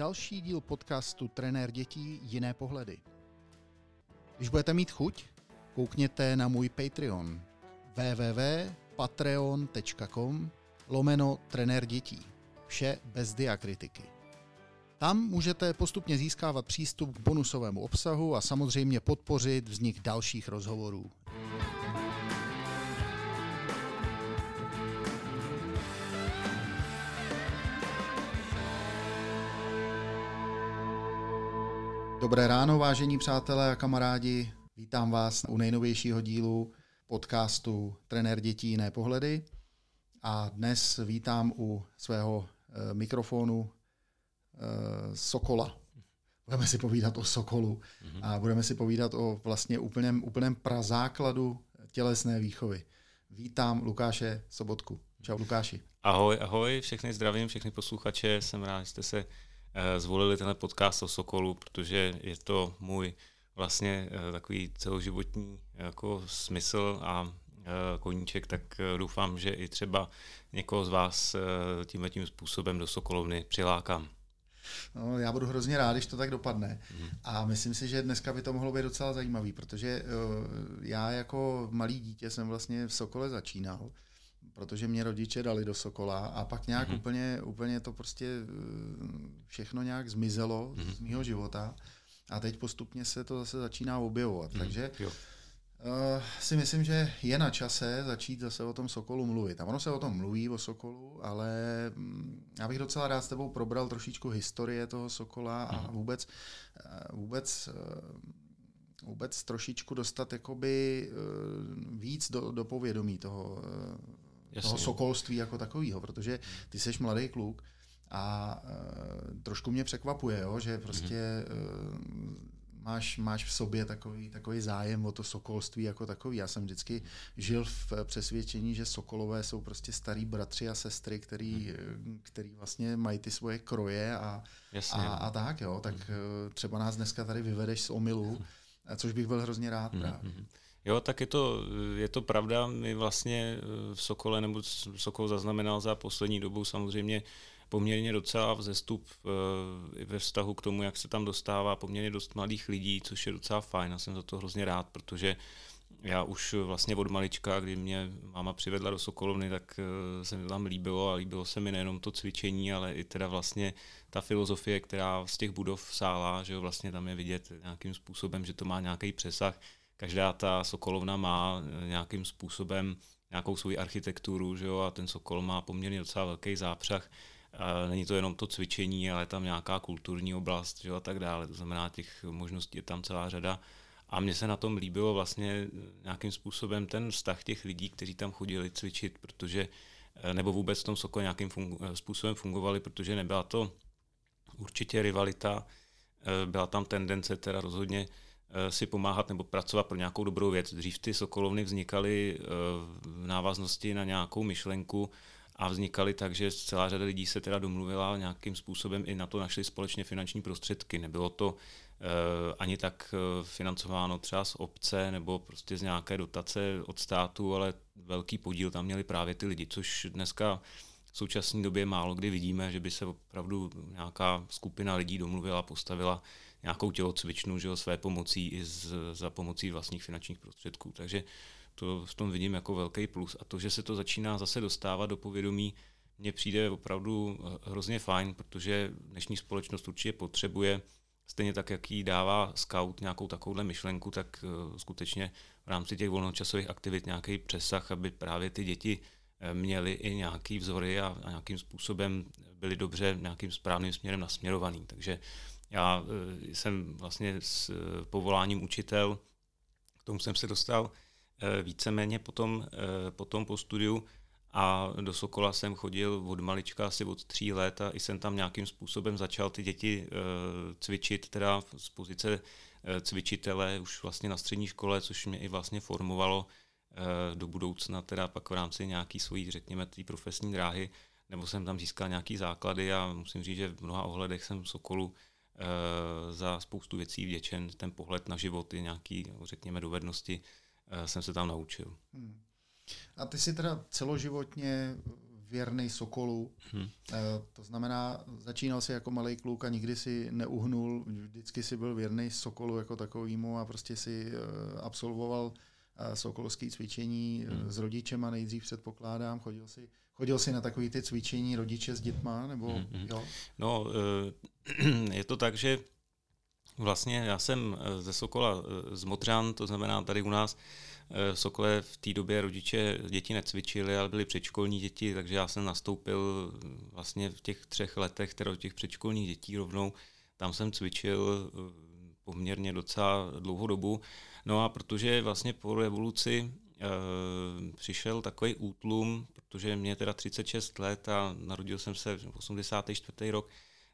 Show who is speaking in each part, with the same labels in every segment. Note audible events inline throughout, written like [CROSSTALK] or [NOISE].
Speaker 1: další díl podcastu Trenér dětí Jiné pohledy. Když budete mít chuť, koukněte na můj Patreon www.patreon.com lomeno trenér dětí. Vše bez diakritiky. Tam můžete postupně získávat přístup k bonusovému obsahu a samozřejmě podpořit vznik dalších rozhovorů. Dobré ráno, vážení přátelé a kamarádi. Vítám vás u nejnovějšího dílu podcastu Trenér dětí jiné pohledy. A dnes vítám u svého e, mikrofonu e, Sokola. Budeme si povídat o Sokolu mm-hmm. a budeme si povídat o vlastně úplném, úplném prazákladu tělesné výchovy. Vítám Lukáše Sobotku. Čau Lukáši.
Speaker 2: Ahoj, ahoj, všechny zdravím, všechny posluchače. Jsem rád, že jste se zvolili tenhle podcast o Sokolu, protože je to můj vlastně eh, takový celoživotní jako smysl a eh, koníček, tak doufám, že i třeba někoho z vás tímhle tím způsobem do Sokolovny přilákám.
Speaker 1: No, já budu hrozně rád, když to tak dopadne. Mm. A myslím si, že dneska by to mohlo být docela zajímavý, protože já jako malý dítě jsem vlastně v Sokole začínal protože mě rodiče dali do Sokola a pak nějak mm-hmm. úplně, úplně to prostě eh, všechno nějak zmizelo mm-hmm. z mého života a teď postupně se to zase začíná objevovat. Mm-hmm. Takže jo. Uh, si myslím, že je na čase začít zase o tom Sokolu mluvit. A ono se o tom mluví, o Sokolu, ale mm, já bych docela rád s tebou probral trošičku historie toho Sokola a mm-hmm. vůbec, uh, vůbec vůbec trošičku dostat jakoby víc do, do povědomí toho, Jasně. toho sokolství jako takového, protože ty jsi mladý kluk a uh, trošku mě překvapuje, jo, že prostě uh, máš, máš v sobě takový, takový zájem o to sokolství jako takový. Já jsem vždycky žil v přesvědčení, že sokolové jsou prostě starý bratři a sestry, který, hmm. který vlastně mají ty svoje kroje a, a, a tak, jo. Tak hmm. třeba nás dneska tady vyvedeš z omilu, [LAUGHS] což bych byl hrozně rád hmm. právě. Hmm.
Speaker 2: Jo, tak je to, je to pravda. My vlastně eh, v Sokole, nebo Sokol zaznamenal za poslední dobu samozřejmě poměrně docela vzestup eh, ve vztahu k tomu, jak se tam dostává poměrně dost mladých lidí, což je docela fajn. Já jsem za to hrozně rád, protože já už vlastně od malička, kdy mě máma přivedla do Sokolovny, tak eh, se mi tam líbilo a líbilo se mi nejenom to cvičení, ale i teda vlastně ta filozofie, která z těch budov sála, že jo, vlastně tam je vidět nějakým způsobem, že to má nějaký přesah každá ta sokolovna má eh, nějakým způsobem nějakou svou architekturu, že jo, a ten sokol má poměrně docela velký zápřah. Není to jenom to cvičení, ale je tam nějaká kulturní oblast, že jo, a tak dále. To znamená, těch možností je tam celá řada. A mně se na tom líbilo vlastně nějakým způsobem ten vztah těch lidí, kteří tam chodili cvičit, protože eh, nebo vůbec v tom Sokole nějakým fungu, eh, způsobem fungovali, protože nebyla to určitě rivalita, byla tam tendence teda rozhodně Eh, si pomáhat nebo pracovat pro nějakou dobrou věc. Dřív ty sokolovny vznikaly eh, v návaznosti na nějakou myšlenku a vznikaly tak, že celá řada lidí se teda domluvila nějakým způsobem i na to našli společně finanční prostředky. Nebylo to eh, ani tak financováno třeba z obce nebo prostě z nějaké dotace od státu, ale velký podíl tam měli právě ty lidi, což dneska v současné době málo kdy vidíme, že by se opravdu nějaká skupina lidí domluvila, postavila nějakou tělocvičnu že jo, své pomocí i z, za pomocí vlastních finančních prostředků. Takže to v tom vidím jako velký plus. A to, že se to začíná zase dostávat do povědomí, mně přijde opravdu eh, hrozně fajn, protože dnešní společnost určitě potřebuje, stejně tak, jak jí dává scout nějakou takovouhle myšlenku, tak uh, skutečně v rámci těch volnočasových aktivit nějaký přesah, aby právě ty děti eh, měli i nějaký vzory a, a nějakým způsobem byli dobře nějakým správným směrem nasměrovaný. Takže já eh, jsem vlastně s eh, povoláním učitel, k tomu jsem se dostal eh, víceméně potom, potom po studiu a do Sokola jsem chodil od malička asi od tří let a jsem tam nějakým způsobem začal ty děti cvičit, teda z pozice cvičitele už vlastně na střední škole, což mě i vlastně formovalo do budoucna, teda pak v rámci nějaký svojí, řekněme, té profesní dráhy, nebo jsem tam získal nějaký základy a musím říct, že v mnoha ohledech jsem Sokolu za spoustu věcí vděčen, ten pohled na život i nějaký, řekněme, dovednosti eh, jsem se tam naučil. Hmm.
Speaker 1: A ty si teda celoživotně věrný Sokolu. Hmm. To znamená, začínal si jako malý kluk a nikdy si neuhnul, vždycky si byl věrný Sokolu jako takovýmu a prostě si absolvoval sokolovské cvičení hmm. s rodičema nejdřív předpokládám, chodil si, chodil si na takové ty cvičení rodiče s dětma, nebo hmm. hmm. jo?
Speaker 2: No, [CLEARS THROAT] je to tak, že vlastně já jsem ze Sokola z Modřan, to znamená tady u nás v Sokole v té době rodiče děti necvičili, ale byly předškolní děti, takže já jsem nastoupil vlastně v těch třech letech, teda těch předškolních dětí rovnou, tam jsem cvičil poměrně docela dlouhou dobu No a protože vlastně po revoluci přišel takový útlum, protože mě teda 36 let a narodil jsem se v 84. rok,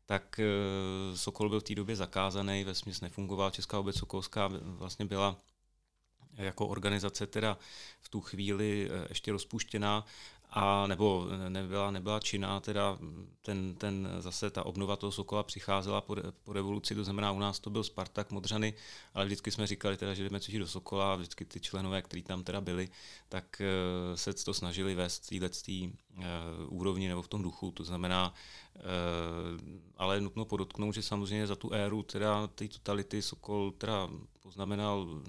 Speaker 2: tak e, Sokol byl v té době zakázaný, ve smyslu nefungoval, Česká obec Sokolská vlastně byla jako organizace teda v tu chvíli eh, ještě rozpuštěná a nebo nebyla, nebyla činná, teda ten, ten zase ta obnova toho Sokola přicházela po, po revoluci, to znamená u nás to byl Spartak, Modřany, ale vždycky jsme říkali teda, že jdeme cvičit do Sokola a vždycky ty členové, kteří tam teda byli, tak uh, se to snažili vést v této uh, úrovni nebo v tom duchu, to znamená, uh, ale nutno podotknout, že samozřejmě za tu éru teda té totality Sokol teda poznamenal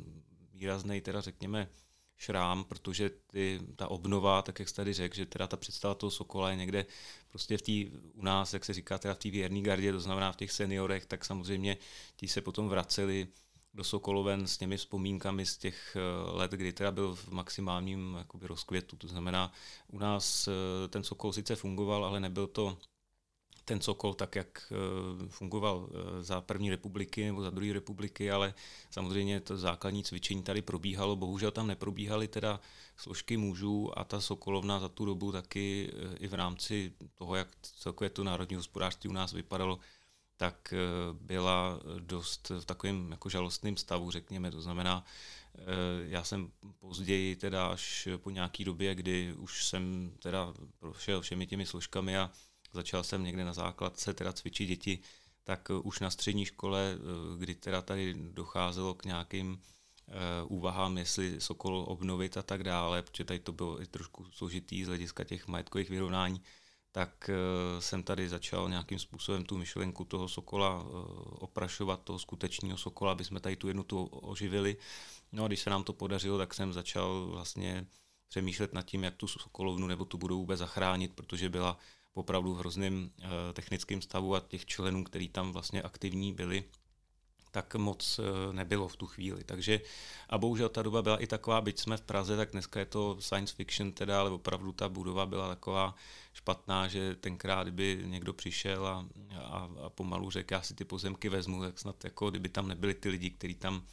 Speaker 2: výrazný, teda řekněme, šrám, protože ty, ta obnova, tak jak jsi tady řekl, že teda ta představa toho Sokola je někde prostě v té, u nás, jak se říká, teda v té věrné gardě, to znamená v těch seniorech, tak samozřejmě ti se potom vraceli do Sokoloven s těmi vzpomínkami z těch eh, let, kdy teda byl v maximálním jakoby, rozkvětu. To znamená, u nás eh, ten Sokol sice fungoval, ale nebyl to ten Sokol tak, jak eh, fungoval eh, za první republiky nebo za druhé republiky, ale samozřejmě to základní cvičení tady probíhalo. Bohužel tam neprobíhaly teda složky mužů a ta Sokolovna za tu dobu taky eh, i v rámci toho, jak celkově to národní hospodářství u nás vypadalo, tak byla dost v takovém jako žalostném stavu, řekněme. To znamená, já jsem později, teda až po nějaký době, kdy už jsem teda prošel všemi těmi složkami a začal jsem někde na základce teda cvičit děti, tak uh, už na střední škole, uh, kdy teda tady docházelo k nějakým uh, úvahám, jestli Sokol obnovit a tak dále, protože tady to bylo i trošku složitý z hlediska těch majetkových vyrovnání, tak jsem tady začal nějakým způsobem tu myšlenku toho Sokola oprašovat, toho skutečného Sokola, aby jsme tady tu jednotu oživili. No a když se nám to podařilo, tak jsem začal vlastně přemýšlet nad tím, jak tu Sokolovnu nebo tu budou vůbec zachránit, protože byla opravdu v hrozném eh, technickém stavu a těch členů, který tam vlastně aktivní byli, tak moc eh, nebylo v tu chvíli. Takže a bohužel ta doba byla i taková, byť jsme v Praze, tak dneska je to science fiction teda, ale opravdu ta budova byla taková špatná, že tenkrát, kdyby někdo přišel a, a, a pomalu řekl, já si ty pozemky vezmu, tak snad jako kdyby tam nebyli ty lidi, kteří tam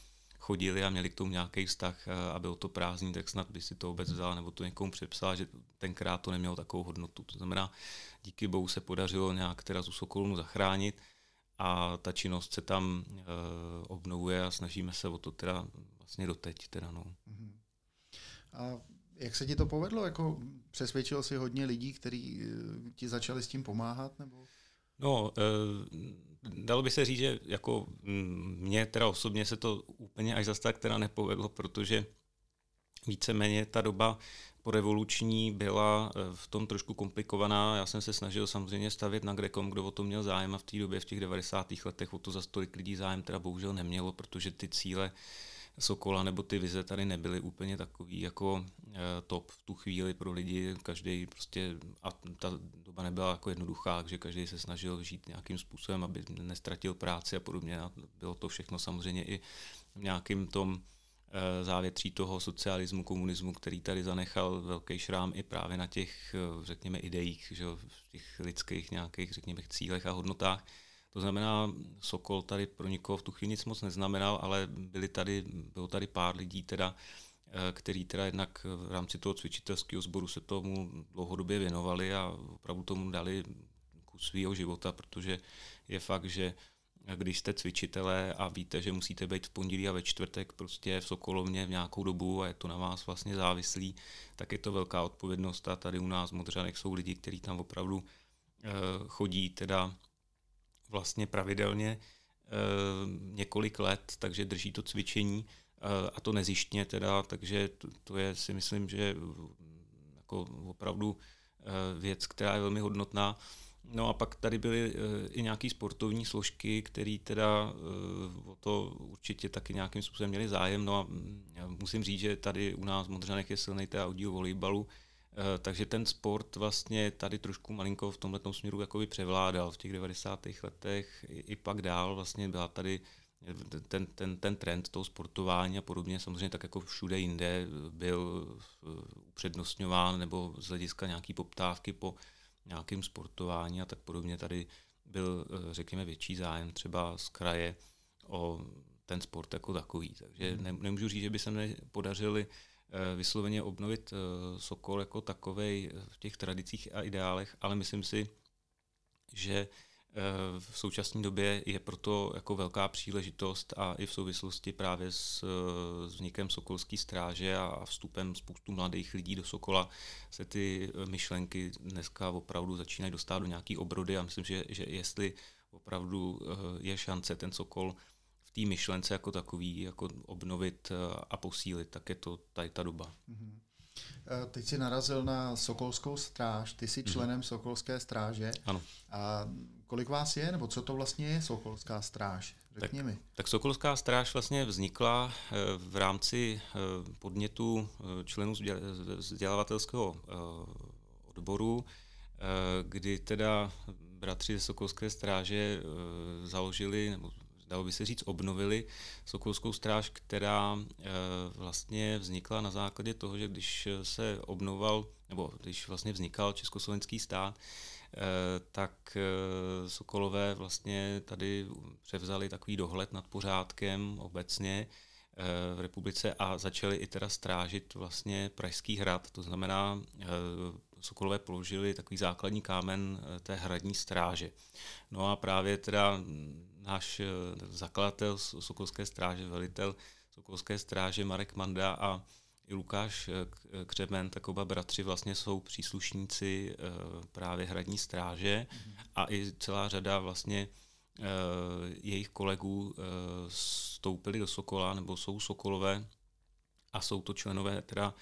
Speaker 2: chodili a měli k tomu nějaký vztah a bylo to prázdný, tak snad by si to vůbec vzal nebo to někomu přepsal, že tenkrát to nemělo takovou hodnotu. To znamená, díky bohu se podařilo nějak teda tu Sokolunu zachránit a ta činnost se tam e, obnovuje a snažíme se o to teda vlastně doteď. Teda, no. Mhm.
Speaker 1: A jak se ti to povedlo? Jako přesvědčil si hodně lidí, kteří e, ti začali s tím pomáhat? Nebo?
Speaker 2: No, e, dalo by se říct, že jako mně teda osobně se to úplně až zase tak teda nepovedlo, protože víceméně ta doba po revoluční byla eh, v tom trošku komplikovaná. Já jsem se snažil samozřejmě stavět na Grekom, kdo o to měl zájem a v té době, v těch 90. letech o to za tolik lidí zájem teda bohužel nemělo, protože ty cíle Sokola nebo ty vize tady nebyly úplně takový jako eh, top v tu chvíli pro lidi. Každý prostě, a ta doba nebyla jako jednoduchá, takže každý se snažil žít nějakým způsobem, aby nestratil práci a podobně. A bylo to všechno samozřejmě i v nějakým tom Eh, závětří toho socialismu, komunismu, který tady zanechal velký šrám i právě na těch, eh, řekněme, ideích, že, v těch lidských nějakých, řekněme, cílech a hodnotách. To znamená, Sokol tady pro nikoho v tu chvíli nic moc neznamenal, ale byli tady, bylo tady pár lidí, teda, eh, který teda jednak v rámci toho cvičitelského sboru se tomu dlouhodobě věnovali a opravdu tomu dali kus svého života, protože je fakt, že když jste cvičitelé a víte, že musíte být v pondělí a ve čtvrtek prostě v Sokolovně v nějakou dobu a je to na vás vlastně závislý, tak je to velká odpovědnost a tady u nás v Modřanech jsou lidi, kteří tam opravdu eh, chodí teda vlastně pravidelně eh, několik let, takže drží to cvičení eh, a to nezjištně teda, takže to, to je si myslím, že jako opravdu věc, která je velmi hodnotná. No a pak tady byly i nějaké sportovní složky, které teda o to určitě taky nějakým způsobem měli zájem. No a mm, musím říct, že tady u nás v Modřanech je silný té audio volejbalu, Eh, takže ten sport vlastně tady trošku malinko v tomhle směru jakoby převládal v těch 90. letech i, i pak dál vlastně byla tady ten, ten, ten trend toho sportování a podobně, samozřejmě tak jako všude jinde byl eh, upřednostňován nebo z hlediska nějaký poptávky po nějakém sportování a tak podobně tady byl, eh, řekněme, větší zájem třeba z kraje o ten sport jako takový. Takže hmm. ne, nemůžu říct, že by se mi podařili Eh, vysloveně obnovit eh, Sokol jako takovej v těch tradicích a ideálech, ale myslím si, že eh, v současné době je proto jako velká příležitost a i v souvislosti právě s, vznikem Sokolské stráže a vstupem spoustu mladých lidí do Sokola se ty myšlenky dneska opravdu začínají dostat do nějaký obrody a myslím, že, že jestli opravdu je šance ten Sokol té myšlence jako takový, jako obnovit eh, a posílit, tak je to tady ta doba. Mm-hmm.
Speaker 1: Teď jsi narazil na Sokolskou stráž, ty jsi mhm. členem mm-hmm. Sokolské stráže.
Speaker 2: Ano.
Speaker 1: A kolik vás je, nebo co to vlastně je Sokolská stráž? Řekni
Speaker 2: tak,
Speaker 1: mi.
Speaker 2: Tak Sokolská stráž vlastně vznikla eh, v rámci podnětu členů vzdělávatelského odboru, kdy teda bratři ze Sokolské stráže založili, nebo dalo by se říct, obnovili Sokolskou stráž, která eh, vlastně vznikla na základě toho, že když se obnoval, nebo když vlastně vznikal Československý stát, eh, tak eh, Sokolové vlastně tady převzali takový dohled nad pořádkem obecně v republice a začali i teda strážit vlastně Pražský hrad, to znamená Sokolové položili takový základní kámen té hradní stráže. No a právě teda náš eh, zakladatel Sokolské stráže, velitel Sokolské stráže Marek Manda a i Lukáš eh, eh, Křemen, tak oba bratři vlastně jsou příslušníci právě hradní stráže a i celá řada vlastně jejich kolegů vstoupili do Sokola nebo jsou Sokolové a jsou to členové teda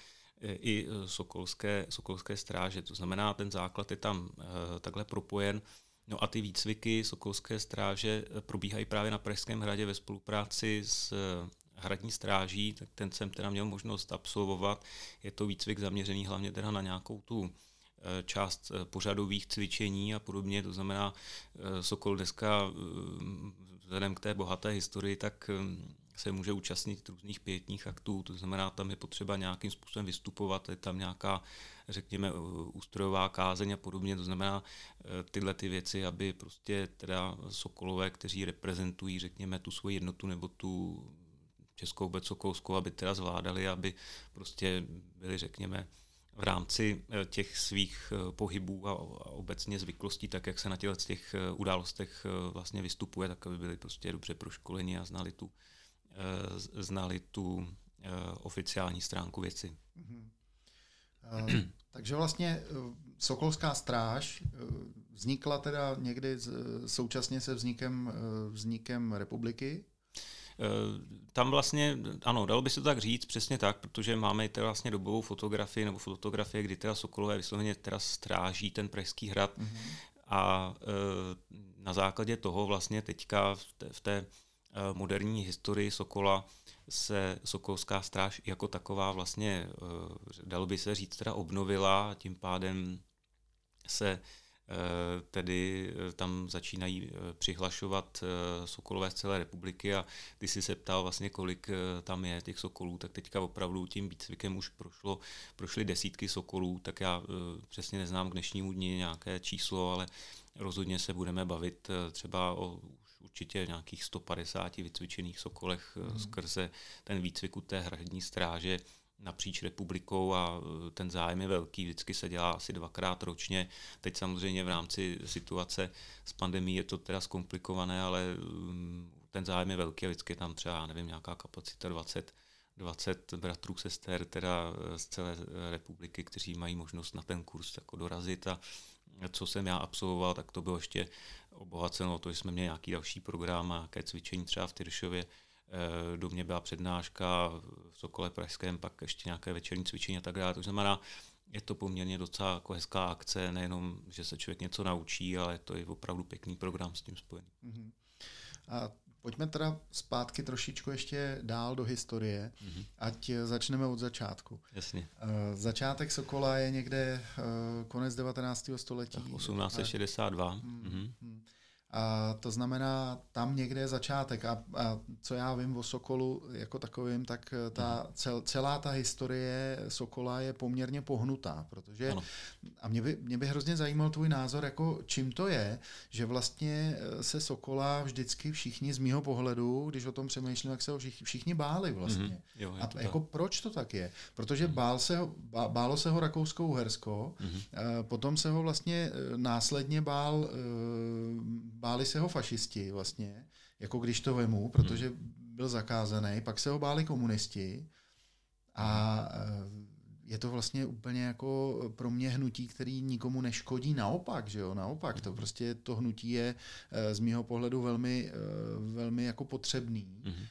Speaker 2: i Sokolské, Sokolské stráže. To znamená, ten základ je tam takhle propojen No a ty výcviky Sokolské stráže probíhají právě na Pražském hradě ve spolupráci s hradní stráží, tak ten jsem teda měl možnost absolvovat. Je to výcvik zaměřený hlavně teda na nějakou tu část pořadových cvičení a podobně, to znamená Sokol dneska vzhledem k té bohaté historii, tak se může účastnit různých pětních aktů, to znamená, tam je potřeba nějakým způsobem vystupovat, je tam nějaká řekněme, ústrojová kázeň a podobně. To znamená eh, tyhle ty věci, aby prostě teda Sokolové, kteří reprezentují, řekněme, tu svoji jednotu nebo tu Českou obec Sokolskou, aby teda zvládali, aby prostě byli, řekněme, v rámci eh, těch svých eh, pohybů a obecně zvyklostí, tak jak se na těchto těch událostech vlastně vystupuje, tak aby byli prostě dobře proškoleni a znali tu, znali tu oficiální stránku věci. Mm-hmm.
Speaker 1: Eh, takže vlastně eh, Sokolská stráž eh, vznikla teda někdy současně se vznikem, vznikem republiky?
Speaker 2: Tam vlastně, ano, dalo by se to tak říct, přesně tak, protože máme teda vlastně dobovou fotografii nebo fotografie, kdy teda Sokolové vysloveně teda stráží ten Pražský hrad mm-hmm. a na základě toho vlastně teďka v té, v té moderní historii Sokola se Sokolská stráž jako taková vlastně, eh, dalo by se říct, teda obnovila a tím pádem se eh, tedy eh, tam začínají přihlašovat sokolové z celé republiky a ty si se ptal vlastně, kolik tam je těch sokolů, tak teďka opravdu tím výcvikem už prošlo, prošly desítky sokolů, tak já přesně neznám k dnešnímu dni nějaké číslo, ale rozhodně se budeme bavit třeba o určitě nějakých 150 vycvičených sokolech mm. skrze ten výcvik u té hradní stráže napříč republikou a eh, ten zájem je velký, vždycky se dělá asi dvakrát ročně. Teď samozřejmě v rámci situace s pandemí je to teda zkomplikované, ale mm, ten zájem je velký a vždycky je tam třeba, nevím, nějaká kapacita 20 20 bratrů, sester teda eh, z celé republiky, kteří mají možnost na ten kurz jako dorazit a co jsem já absolvoval, tak to bylo ještě obohaceno to, že jsme měli nějaký další program nějaké cvičení třeba v Tyršově. Eh, do mě byla přednáška v Sokole Pražském, pak ještě nějaké večerní cvičení a tak dále. To znamená, je to poměrně docela jako hezká akce, nejenom, že se člověk něco naučí, ale to je opravdu pěkný program s tím spojený. Mm-hmm.
Speaker 1: A pojďme teda zpátky trošičku ještě dál do historie, mm-hmm. ať začneme od začátku.
Speaker 2: Jasně.
Speaker 1: Uh, začátek Sokola je někde uh, konec 19. století. Tak
Speaker 2: 1862. Mm-hmm. Mm-hmm.
Speaker 1: A to znamená, tam někde je začátek. A, a co já vím o Sokolu jako takovým, tak ta cel, celá ta historie Sokola je poměrně pohnutá, protože ano. a mě by, mě by hrozně zajímal tvůj názor, jako čím to je, že vlastně se Sokola vždycky všichni z mýho pohledu, když o tom přemýšlím, tak se ho všichni, všichni báli vlastně. Mm-hmm. Jo, a jako tak. proč to tak je? Protože mm-hmm. bál se ho, bá, bálo se ho Rakousko-Uhersko, mm-hmm. potom se ho vlastně e, následně bál e, báli se ho fašisti vlastně, jako když to vemu, protože byl zakázaný, pak se ho báli komunisti a eh, je to vlastně úplně jako pro mě hnutí, který nikomu neškodí, naopak, že jo, naopak, to prostě to hnutí je eh, z mýho pohledu velmi, eh, velmi jako potřebný. Mm-hmm.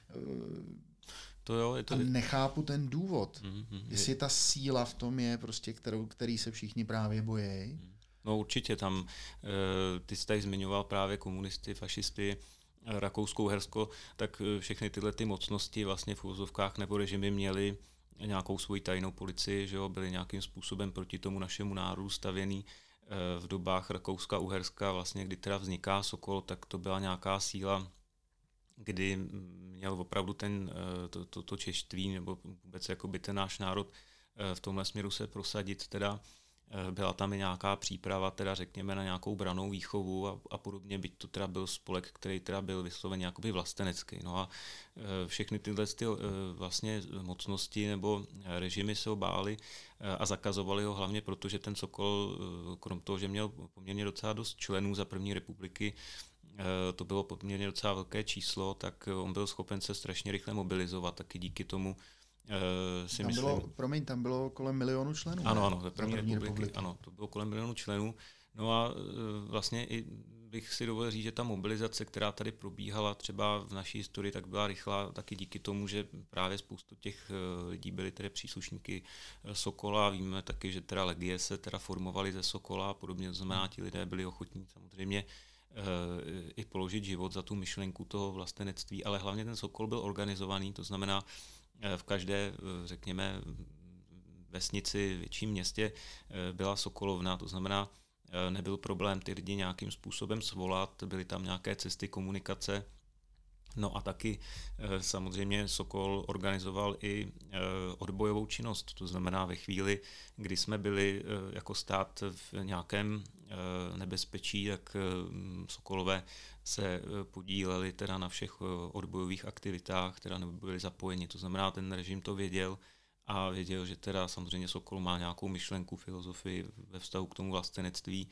Speaker 1: To jo, je to... A nechápu ten důvod, mm-hmm. jestli ta síla v tom je prostě, kterou, který se všichni právě bojejí. Mm-hmm
Speaker 2: No určitě tam, eh, ty jsi tady zmiňoval právě komunisty, fašisty, eh, Rakouskou, Hersko, tak eh, všechny tyhle ty mocnosti vlastně v úzovkách nebo režimy měly nějakou svoji tajnou policii, že jo, byly nějakým způsobem proti tomu našemu národu stavěný v dobách Rakouska, Uherska, vlastně kdy teda vzniká Sokol, tak to byla nějaká síla, kdy měl opravdu ten, to, to, to češtví nebo vůbec jakoby ten náš národ v tomhle směru se prosadit teda. Eh, byla tam i nějaká příprava, teda řekněme, na nějakou branou výchovu a, a podobně, byť to teda byl spolek, který teda byl vysloveně jakoby vlastenecký. No a eh, všechny tyhle ty, eh, vlastně mocnosti nebo režimy se ho báli a zakazovali ho hlavně proto, že ten Sokol, krom toho, že měl poměrně docela dost členů za první republiky, to bylo poměrně docela velké číslo, tak on byl schopen se strašně rychle mobilizovat, taky díky tomu
Speaker 1: Uh, si tam myslím, bylo, promiň, tam bylo kolem milionu členů.
Speaker 2: Ano, ano, ve první, první republiky, republiky. Ano, to bylo kolem milionu členů. No a uh, vlastně i bych si dovolil říct, že ta mobilizace, která tady probíhala třeba v naší historii, tak byla rychlá taky díky tomu, že právě spoustu těch uh, lidí byli tedy příslušníky Sokola. Víme taky, že teda legie se teda formovali ze Sokola a podobně, to znamená, ti lidé byli ochotní samozřejmě i položit život za tu myšlenku toho vlastenectví, ale hlavně ten Sokol byl organizovaný, to znamená, Eh, v každé, eh, řekněme, vesnici, větším městě eh, byla Sokolovna, to znamená, nebyl problém ty lidi nějakým způsobem svolat, byly tam nějaké cesty komunikace, No a taky samozřejmě Sokol organizoval i odbojovou činnost, to znamená ve chvíli, kdy jsme byli jako stát v nějakém nebezpečí, tak Sokolové se eh, podíleli teda na všech eh, odbojových aktivitách, teda byli zapojeni. To znamená, ten režim to věděl a věděl, že teda samozřejmě Sokol má nějakou myšlenku, filozofii ve vztahu k tomu vlastenectví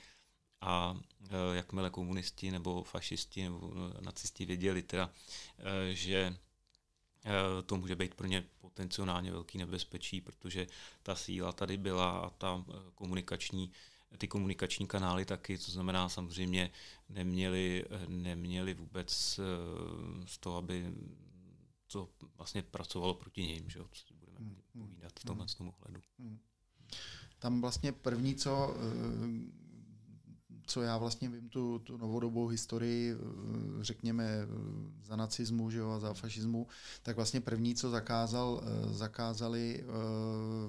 Speaker 2: a e, jakmile komunisti nebo fašisti nebo nacisti věděli teda, e, že e, to může být pro ně potenciálně velký nebezpečí, protože ta síla tady byla a ta komunikační ty komunikační kanály taky, to znamená samozřejmě neměli, neměli vůbec z toho, aby to vlastně pracovalo proti ním, že co si budeme hmm, hmm, povídat v tomhle hmm. ohledu.
Speaker 1: Tam vlastně první, co co já vlastně vím, tu, tu novodobou historii, eh, řekněme, eh, za nacismu že jo, a za fašismu, tak vlastně první, co zakázal, eh, zakázali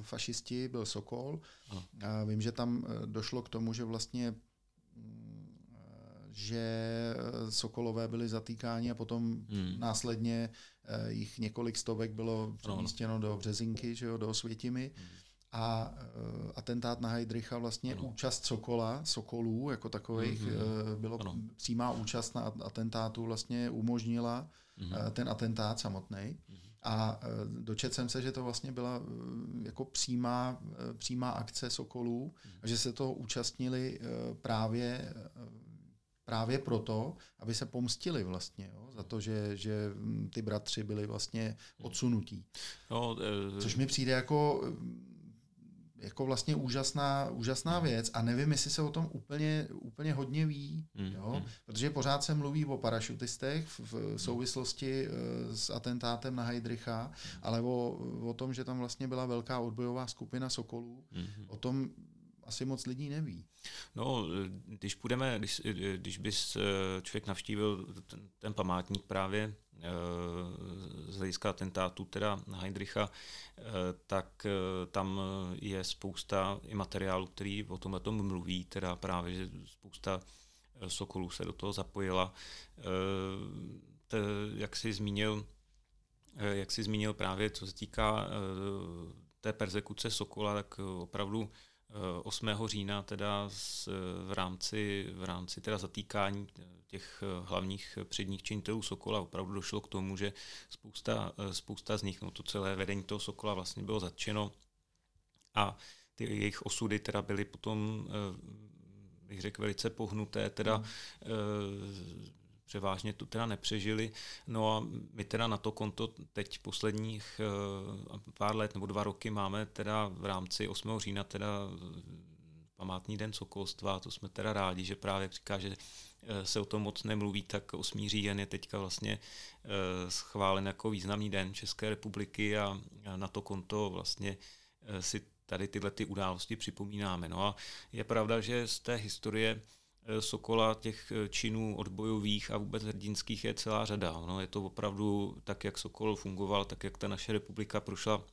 Speaker 1: fašisti, byl Sokol. A vím, že tam došlo k tomu, že vlastně mm, že Sokolové byli zatýkáni a potom hmm. následně jich několik stovek bylo přemístěno do Březinky, že jo, do Osvětimi. Hmm a uh, atentát na Heidricha vlastně ano. účast Sokola, Sokolů jako takových, mm-hmm. uh, bylo ano. přímá účast na atentátu vlastně umožnila mm-hmm. uh, ten atentát samotný. Mm-hmm. A uh, dočet jsem se, že to vlastně byla uh, jako přímá, uh, přímá akce Sokolů, mm-hmm. a že se toho účastnili uh, právě uh, právě proto, aby se pomstili vlastně jo, za to, že, že ty bratři byli vlastně odsunutí. No, e, Což mi přijde jako jako vlastně úžasná, úžasná věc a nevím, jestli se o tom úplně, úplně hodně ví, mm, jo? Mm. protože pořád se mluví o parašutistech v souvislosti eh, s atentátem na Heidricha, ale o, o tom, že tam vlastně byla velká odbojová skupina Sokolů, mm. o tom asi moc lidí neví.
Speaker 2: No, když půjdeme, když, když bys eh, člověk navštívil ten, ten památník právě eh, z hlediska atentátu teda na Heindricha, eh, tak tam je spousta i materiálu, který o tomhle tom mluví, teda právě, že spousta Sokolů se do toho zapojila. Jak jsi zmínil, jak jsi zmínil právě, co se týká té persekuce Sokola, tak opravdu 8. října teda v rámci, v rámci teda zatýkání těch hlavních předních činitelů Sokola opravdu došlo k tomu, že spousta, spousta z nich, no to celé vedení toho Sokola vlastně bylo zatčeno a ty jejich osudy teda byly potom, eh, bych řekl, velice pohnuté, teda mm převážně to teda nepřežili. No a my teda na to konto teď posledních eh, pár let nebo dva roky máme teda v rámci 8. října teda eh, památný den sokolstva, to jsme teda rádi, že právě říká, že eh, se o tom moc nemluví, tak 8. říjen je teďka vlastně schválen jako významný den České republiky a na to konto vlastně si tady tyhle ty události připomínáme. No a je pravda, že z té historie Sokola těch eh, činů odbojových a vůbec hrdinských je celá řada. No, je to opravdu tak, jak Sokol fungoval, tak jak ta naše republika prošla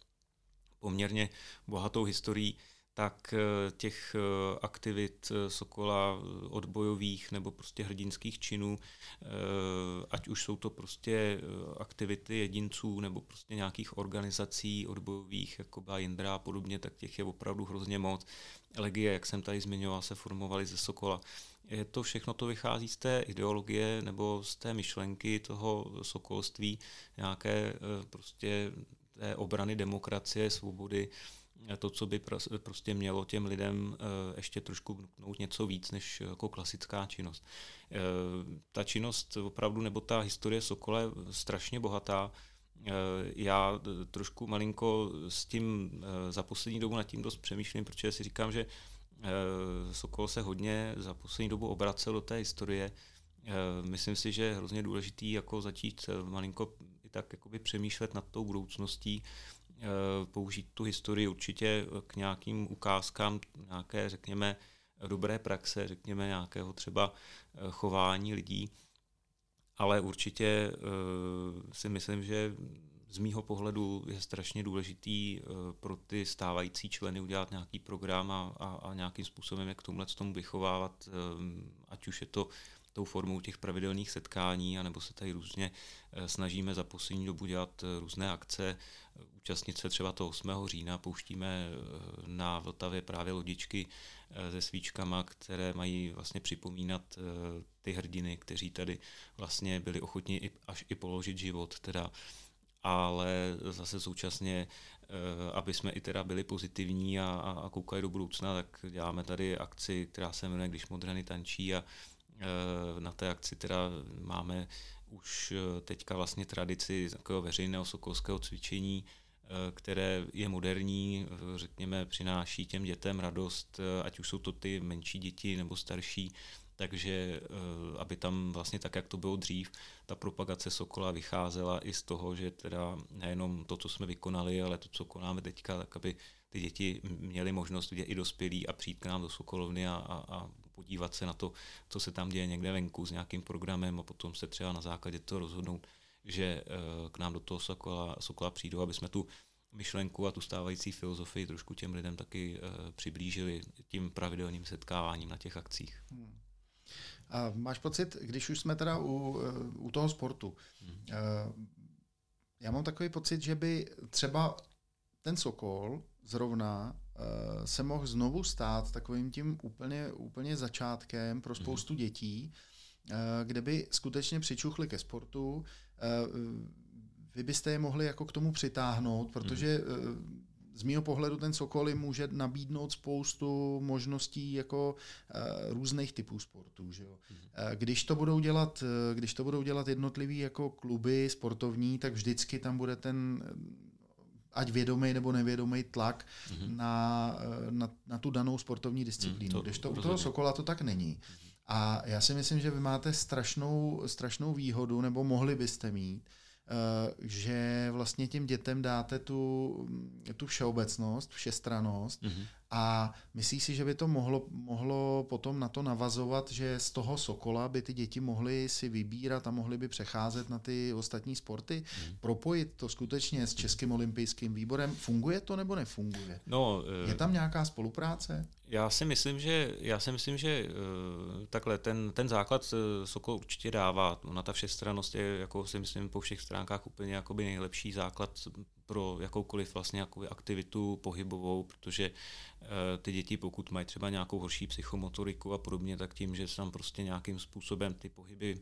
Speaker 2: poměrně bohatou historií, tak eh, těch aktivit Sokola odbojových nebo prostě hrdinských činů, ať už jsou to prostě aktivity jedinců nebo prostě nějakých organizací odbojových, jako byla Jindra a podobně, tak těch je opravdu hrozně moc. Legie, jak jsem tady zmiňoval, se formovaly ze Sokola je to všechno to vychází z té ideologie nebo z té myšlenky toho sokolství, nějaké eh, prostě té obrany demokracie, svobody, to, co by prostě mělo těm lidem eh, ještě trošku vnuknout něco víc než jako klasická činnost. Eh, ta činnost opravdu, nebo ta historie Sokola je strašně bohatá. Já trošku malinko s tím za poslední dobu nad tím dost přemýšlím, protože si říkám, že Eh, Sokol se hodně za poslední dobu obracel do té historie. Eh, myslím si, že je hrozně důležitý jako začít eh, malinko i tak jakoby přemýšlet nad tou budoucností, použít tu historii určitě k nějakým ukázkám, nějaké, řekněme, dobré praxe, řekněme, nějakého třeba chování lidí. Ale určitě si myslím, že z mýho pohledu je strašně důležitý eh, pro ty stávající členy udělat nějaký program a, a, a nějakým způsobem, jak tomhle tomu vychovávat, eh, ať už je to tou formou těch pravidelných setkání, anebo se tady různě eh, snažíme za poslední dobu dělat různé akce. Účastnit se třeba toho 8. října pouštíme na Vltavě právě lodičky se svíčkama, které mají vlastně připomínat ty hrdiny, kteří tady vlastně byli ochotni až i položit život, teda ale zase současně, eh, aby jsme i teda byli pozitivní a, a koukali do budoucna, tak děláme tady akci, která se jmenuje Když Modrany tančí a eh, na té akci teda máme už eh, teďka vlastně tradici takového veřejného sokolského cvičení, které je moderní, řekněme, přináší těm dětem radost, ať už jsou to ty menší děti nebo starší, takže eh, aby tam vlastně tak, jak to bylo dřív, ta propagace Sokola vycházela i z toho, že teda nejenom to, co jsme vykonali, ale to, co konáme teďka, tak aby ty děti měly možnost vidět i dospělí a přijít k nám do Sokolovny a, a, a podívat se na to, co se tam děje někde venku s nějakým programem a potom se třeba na základě toho rozhodnout, že eh, k nám do toho Sokola, Sokola přijdou, aby jsme tu myšlenku a tu stávající filozofii trošku těm lidem taky uh, přiblížili tím pravidelným setkáváním na těch akcích. Hmm.
Speaker 1: A máš pocit, když už jsme teda u, eh, u toho sportu, hmm. já mám takový pocit, že by třeba ten Sokol zrovna uh, se mohl znovu stát takovým tím úplně, úplně začátkem pro hmm. spoustu hmm. dětí, uh, kde by skutečně přičuchli ke sportu. Vy byste je mohli jako k tomu přitáhnout, protože hmm z mého pohledu ten Sokol může nabídnout spoustu možností jako uh, různých typů sportů. Že jo? Mm-hmm. Když to budou dělat, eh, když to budou dělat jednotlivý jako kluby sportovní, tak vždycky tam bude ten ať vědomý nebo nevědomý tlak mm-hmm. na, na, na tu danou sportovní disciplínu. Mm, to, Když to u toho Sokola to tak není. Mm-hmm. A já si myslím, že vy máte strašnou, strašnou výhodu, nebo mohli byste mít, že vlastně těm dětem dáte tu, tu všeobecnost, všestranost mm-hmm. a myslíš si, že by to mohlo, mohlo potom na to navazovat, že z toho Sokola by ty děti mohly si vybírat a mohly by přecházet na ty ostatní sporty? Mm-hmm. Propojit to skutečně s Českým olympijským výborem? Funguje to nebo nefunguje? No, Je tam nějaká spolupráce?
Speaker 2: Já si myslím, že, já si myslím, že uh, takhle ten, ten základ uh, Sokol určitě dává. Na ta všestrannost je, jako si myslím, po všech stránkách úplně jakoby nejlepší základ pro jakoukoliv vlastně jakoby aktivitu pohybovou, protože uh, ty děti, pokud mají třeba nějakou horší psychomotoriku a podobně, tak tím, že se tam prostě nějakým způsobem ty pohyby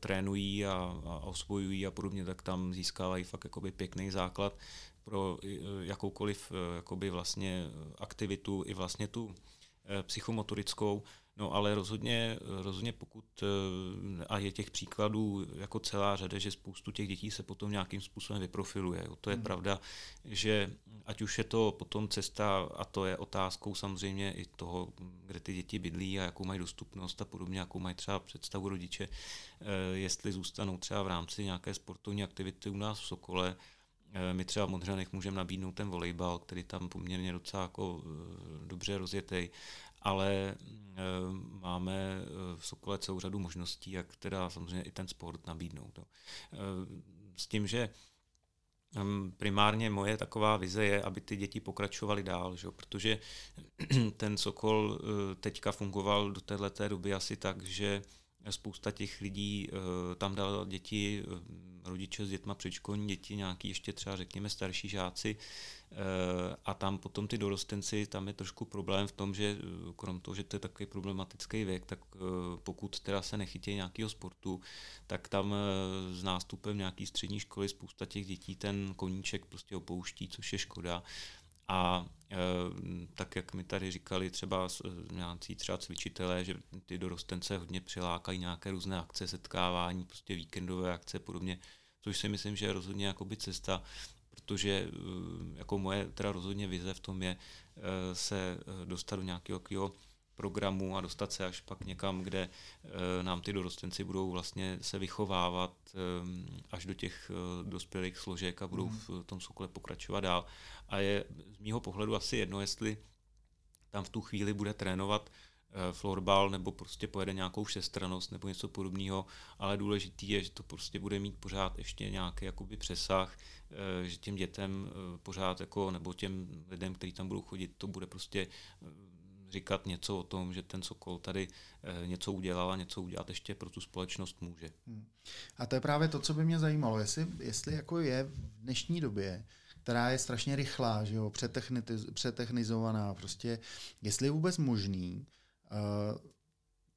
Speaker 2: trénují a, a osvojují a podobně, tak tam získávají fakt jakoby pěkný základ pro eh, jakoukoliv eh, jakoby vlastně aktivitu i vlastně tu psychomotorickou, no ale rozhodně, rozhodně pokud, a je těch příkladů jako celá řada, že spoustu těch dětí se potom nějakým způsobem vyprofiluje. To je hmm. pravda, že ať už je to potom cesta, a to je otázkou samozřejmě i toho, kde ty děti bydlí a jakou mají dostupnost a podobně, jakou mají třeba představu rodiče, jestli zůstanou třeba v rámci nějaké sportovní aktivity u nás v Sokole, my třeba v Modřanech můžeme nabídnout ten volejbal, který tam poměrně docela jako eh, dobře rozjetý, ale eh, máme v Sokole celou řadu možností, jak teda samozřejmě i ten sport nabídnout. S tím, že hm, primárně moje taková vize je, aby ty děti pokračovaly dál, že? protože [CLEARS THROAT] ten Sokol teďka fungoval do této doby asi tak, že spousta těch lidí tam dala děti rodiče s dětma předškolní děti, nějaký ještě třeba řekněme starší žáci eh, a tam potom ty dorostenci, tam je trošku problém v tom, že eh, krom toho, že to je takový problematický věk, tak eh, pokud teda se nechytí nějakého sportu, tak tam s nástupem nějaký střední školy spousta těch dětí ten koníček prostě opouští, což je škoda. A e, tak, jak mi tady říkali třeba nějací třeba cvičitelé, že ty dorostence hodně přilákají nějaké různé akce, setkávání, prostě víkendové akce podobně, což si myslím, že je rozhodně jakoby cesta, protože e, jako moje teda rozhodně vize v tom je se dostat do nějakého takového programu a dostat se až pak někam, kde nám ty dorostenci budou vlastně se vychovávat až do těch dospělých složek a budou v tom sokole pokračovat dál. A je z mýho pohledu asi jedno, jestli tam v tu chvíli bude trénovat eh, florbal nebo prostě pojede nějakou všestranost nebo něco podobného, ale důležitý je, že to prostě bude mít pořád ještě nějaký jakoby přesah, eh, že těm dětem eh, pořád jako, nebo těm lidem, kteří tam budou chodit, to bude prostě říkat něco o tom, že ten Sokol tady něco udělal a něco udělat ještě pro tu společnost může. Hmm.
Speaker 1: A to je právě to, co by mě zajímalo, jestli, jestli jako je v dnešní době která je strašně rychlá, že jo, přetechnizovaná. Prostě, jestli je vůbec možný uh,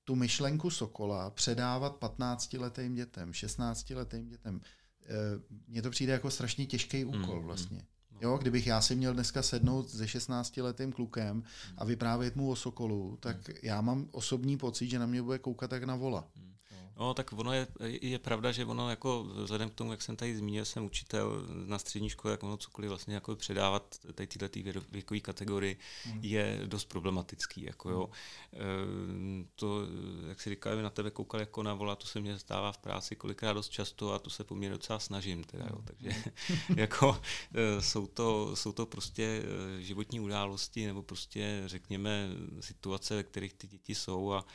Speaker 1: tu myšlenku Sokola předávat 15-letým dětem, 16-letým dětem. Uh, mně to přijde jako strašně těžký úkol mm, mm. vlastně. Jo, kdybych já si měl dneska sednout se 16-letým klukem a vyprávět mu o Sokolu, tak já mám osobní pocit, že na mě bude koukat jak na vola.
Speaker 2: No, tak ono je, je pravda, že ono jako vzhledem k tomu, jak jsem tady zmínil, jsem učitel na střední škole, jak ono cokoliv vlastně jako předávat tady tyhle tý věkové kategorii mm. je dost problematický. Jako jo. Mm. To, jak si říkali, na tebe koukali jako na vola, to se mě stává v práci kolikrát dost často a to se poměrně docela snažím. Teda, jo. Takže hmm. [LAUGHS] jako e, jsou to, jsou to prostě e, životní události nebo prostě řekněme situace, ve kterých ty děti jsou a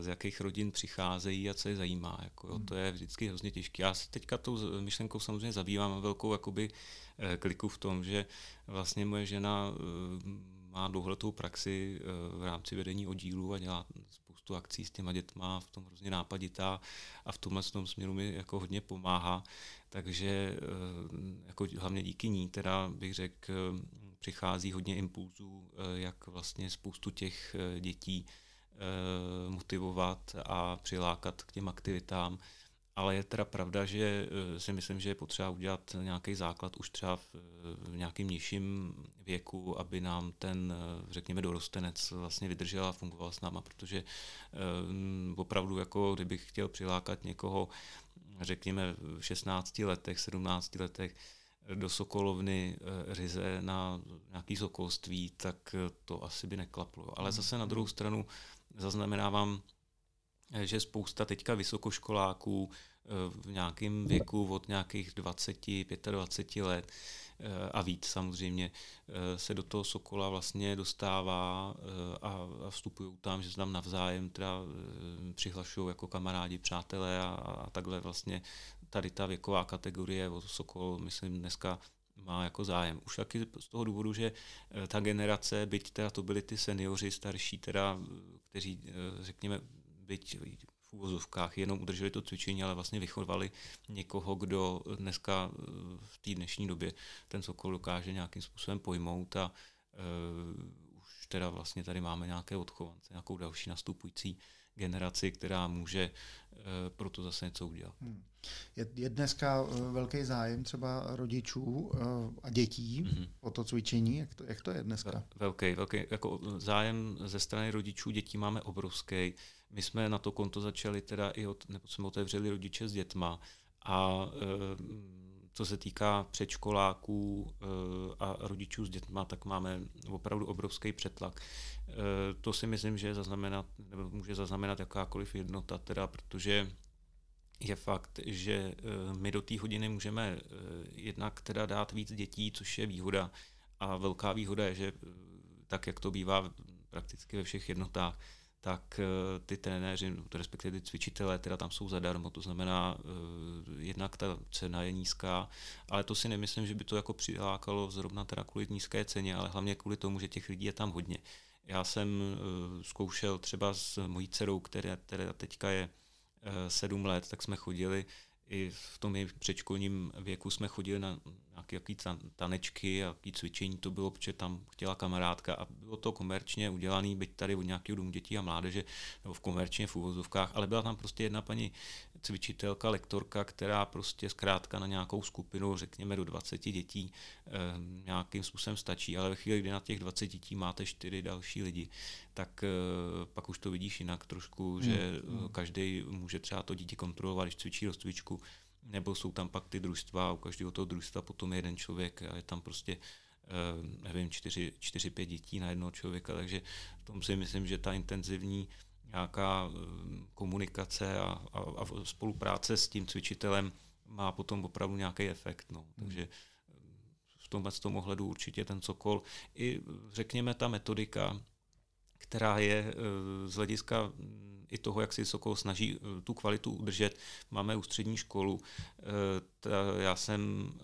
Speaker 2: z jakých rodin přicházejí a co je zajímá. Jako, jo, to je vždycky hrozně těžké. Já se teďka tou myšlenkou samozřejmě zabývám velkou jakoby, eh, kliku v tom, že vlastně moje žena eh, má dlouholetou praxi eh, v rámci vedení oddílu a dělá spoustu akcí s těma dětma, v tom hrozně nápaditá a v tomhle tom směru mi jako hodně pomáhá. Takže jako hlavně díky ní teda bych řekl, přichází hodně impulzů, jak vlastně spoustu těch dětí motivovat a přilákat k těm aktivitám. Ale je teda pravda, že eh, si myslím, že je potřeba udělat nějaký základ už třeba v, v nějakým nižším věku, aby nám ten, eh, řekněme, dorostenec vlastně vydržel a fungoval s náma, protože opravdu, jako kdybych chtěl přilákat někoho, řekněme, v 16 letech, 17 letech, do Sokolovny ryze na nějaký sokolství, tak to asi by neklaplo. Ale zase na druhou stranu zaznamenávám, že spousta teďka vysokoškoláků v nějakém věku od nějakých 20, 25 let Eh, a víc samozřejmě eh, se do toho Sokola vlastně dostává eh, a, vstupují tam, že se tam navzájem teda přihlašují jako kamarádi, přátelé a, a takhle vlastně tady ta věková kategorie o Sokol, myslím, dneska má jako zájem. Už taky z toho důvodu, že ta generace, byť teda to byli ty seniori starší, teda, kteří, řekněme, byť v úvozovkách jenom udrželi to cvičení, ale vlastně vychovali někoho, kdo dneska eh, v té dnešní době ten Sokol dokáže nějakým způsobem pojmout a uh, už teda vlastně tady máme nějaké odchovance, nějakou další nastupující generaci, která může uh, proto zase něco udělat. Hmm.
Speaker 1: Je, je dneska velký zájem třeba rodičů uh, a dětí mm-hmm. o to cvičení? Jak to, jak to je dneska?
Speaker 2: Velký, velký. Jako zájem ze strany rodičů dětí máme obrovský. My jsme na to konto začali teda i od, nebo jsme otevřeli rodiče s dětma a co se týká předškoláků e, a rodičů s dětma, tak máme opravdu obrovský přetlak. E, to si myslím, že zaznamenat, nebo může zaznamenat jakákoliv jednota, teda, protože je fakt, že my do té hodiny můžeme jednak teda dát víc dětí, což je výhoda. A velká výhoda je, že tak, jak to bývá prakticky ve všech jednotách, tak eh, ty trenéři, respektive ty cvičitelé, teda tam jsou zadarmo, to znamená, eh, jednak ta cena je nízká, ale to si nemyslím, že by to jako přilákalo zrovna teda kvůli nízké ceně, ale hlavně kvůli tomu, že těch lidí je tam hodně. Já jsem eh, zkoušel třeba s mojí dcerou, která, která teďka je sedm let, tak jsme chodili i v tom předškolním věku jsme chodili na nějaké jaký tanečky jaký cvičení to bylo, protože tam chtěla kamarádka a bylo to komerčně udělané, byť tady od nějakého domu dětí a mládeže, nebo v komerčně v uvozovkách, ale byla tam prostě jedna paní cvičitelka, lektorka, která prostě zkrátka na nějakou skupinu, řekněme do 20 dětí, eh, nějakým způsobem stačí, ale ve chvíli, kdy na těch 20 dětí máte čtyři další lidi, tak eh, pak už to vidíš jinak trošku, že hmm. každý může třeba to dítě kontrolovat, když cvičí rozcvičku, nebo jsou tam pak ty družstva, u každého toho družstva potom je jeden člověk a je tam prostě eh, nevím, čtyři, čtyři, pět dětí na jednoho člověka, takže v tom si myslím, že ta intenzivní nějaká eh, komunikace a, a, a spolupráce s tím cvičitelem má potom opravdu nějaký efekt. No. Hmm. Takže eh, v tomhle z tom ohledu určitě ten Sokol i řekněme ta metodika, která je z hlediska i toho, jak si Sokol snaží eh, tu kvalitu udržet. Máme ústřední školu, eh, já jsem eh,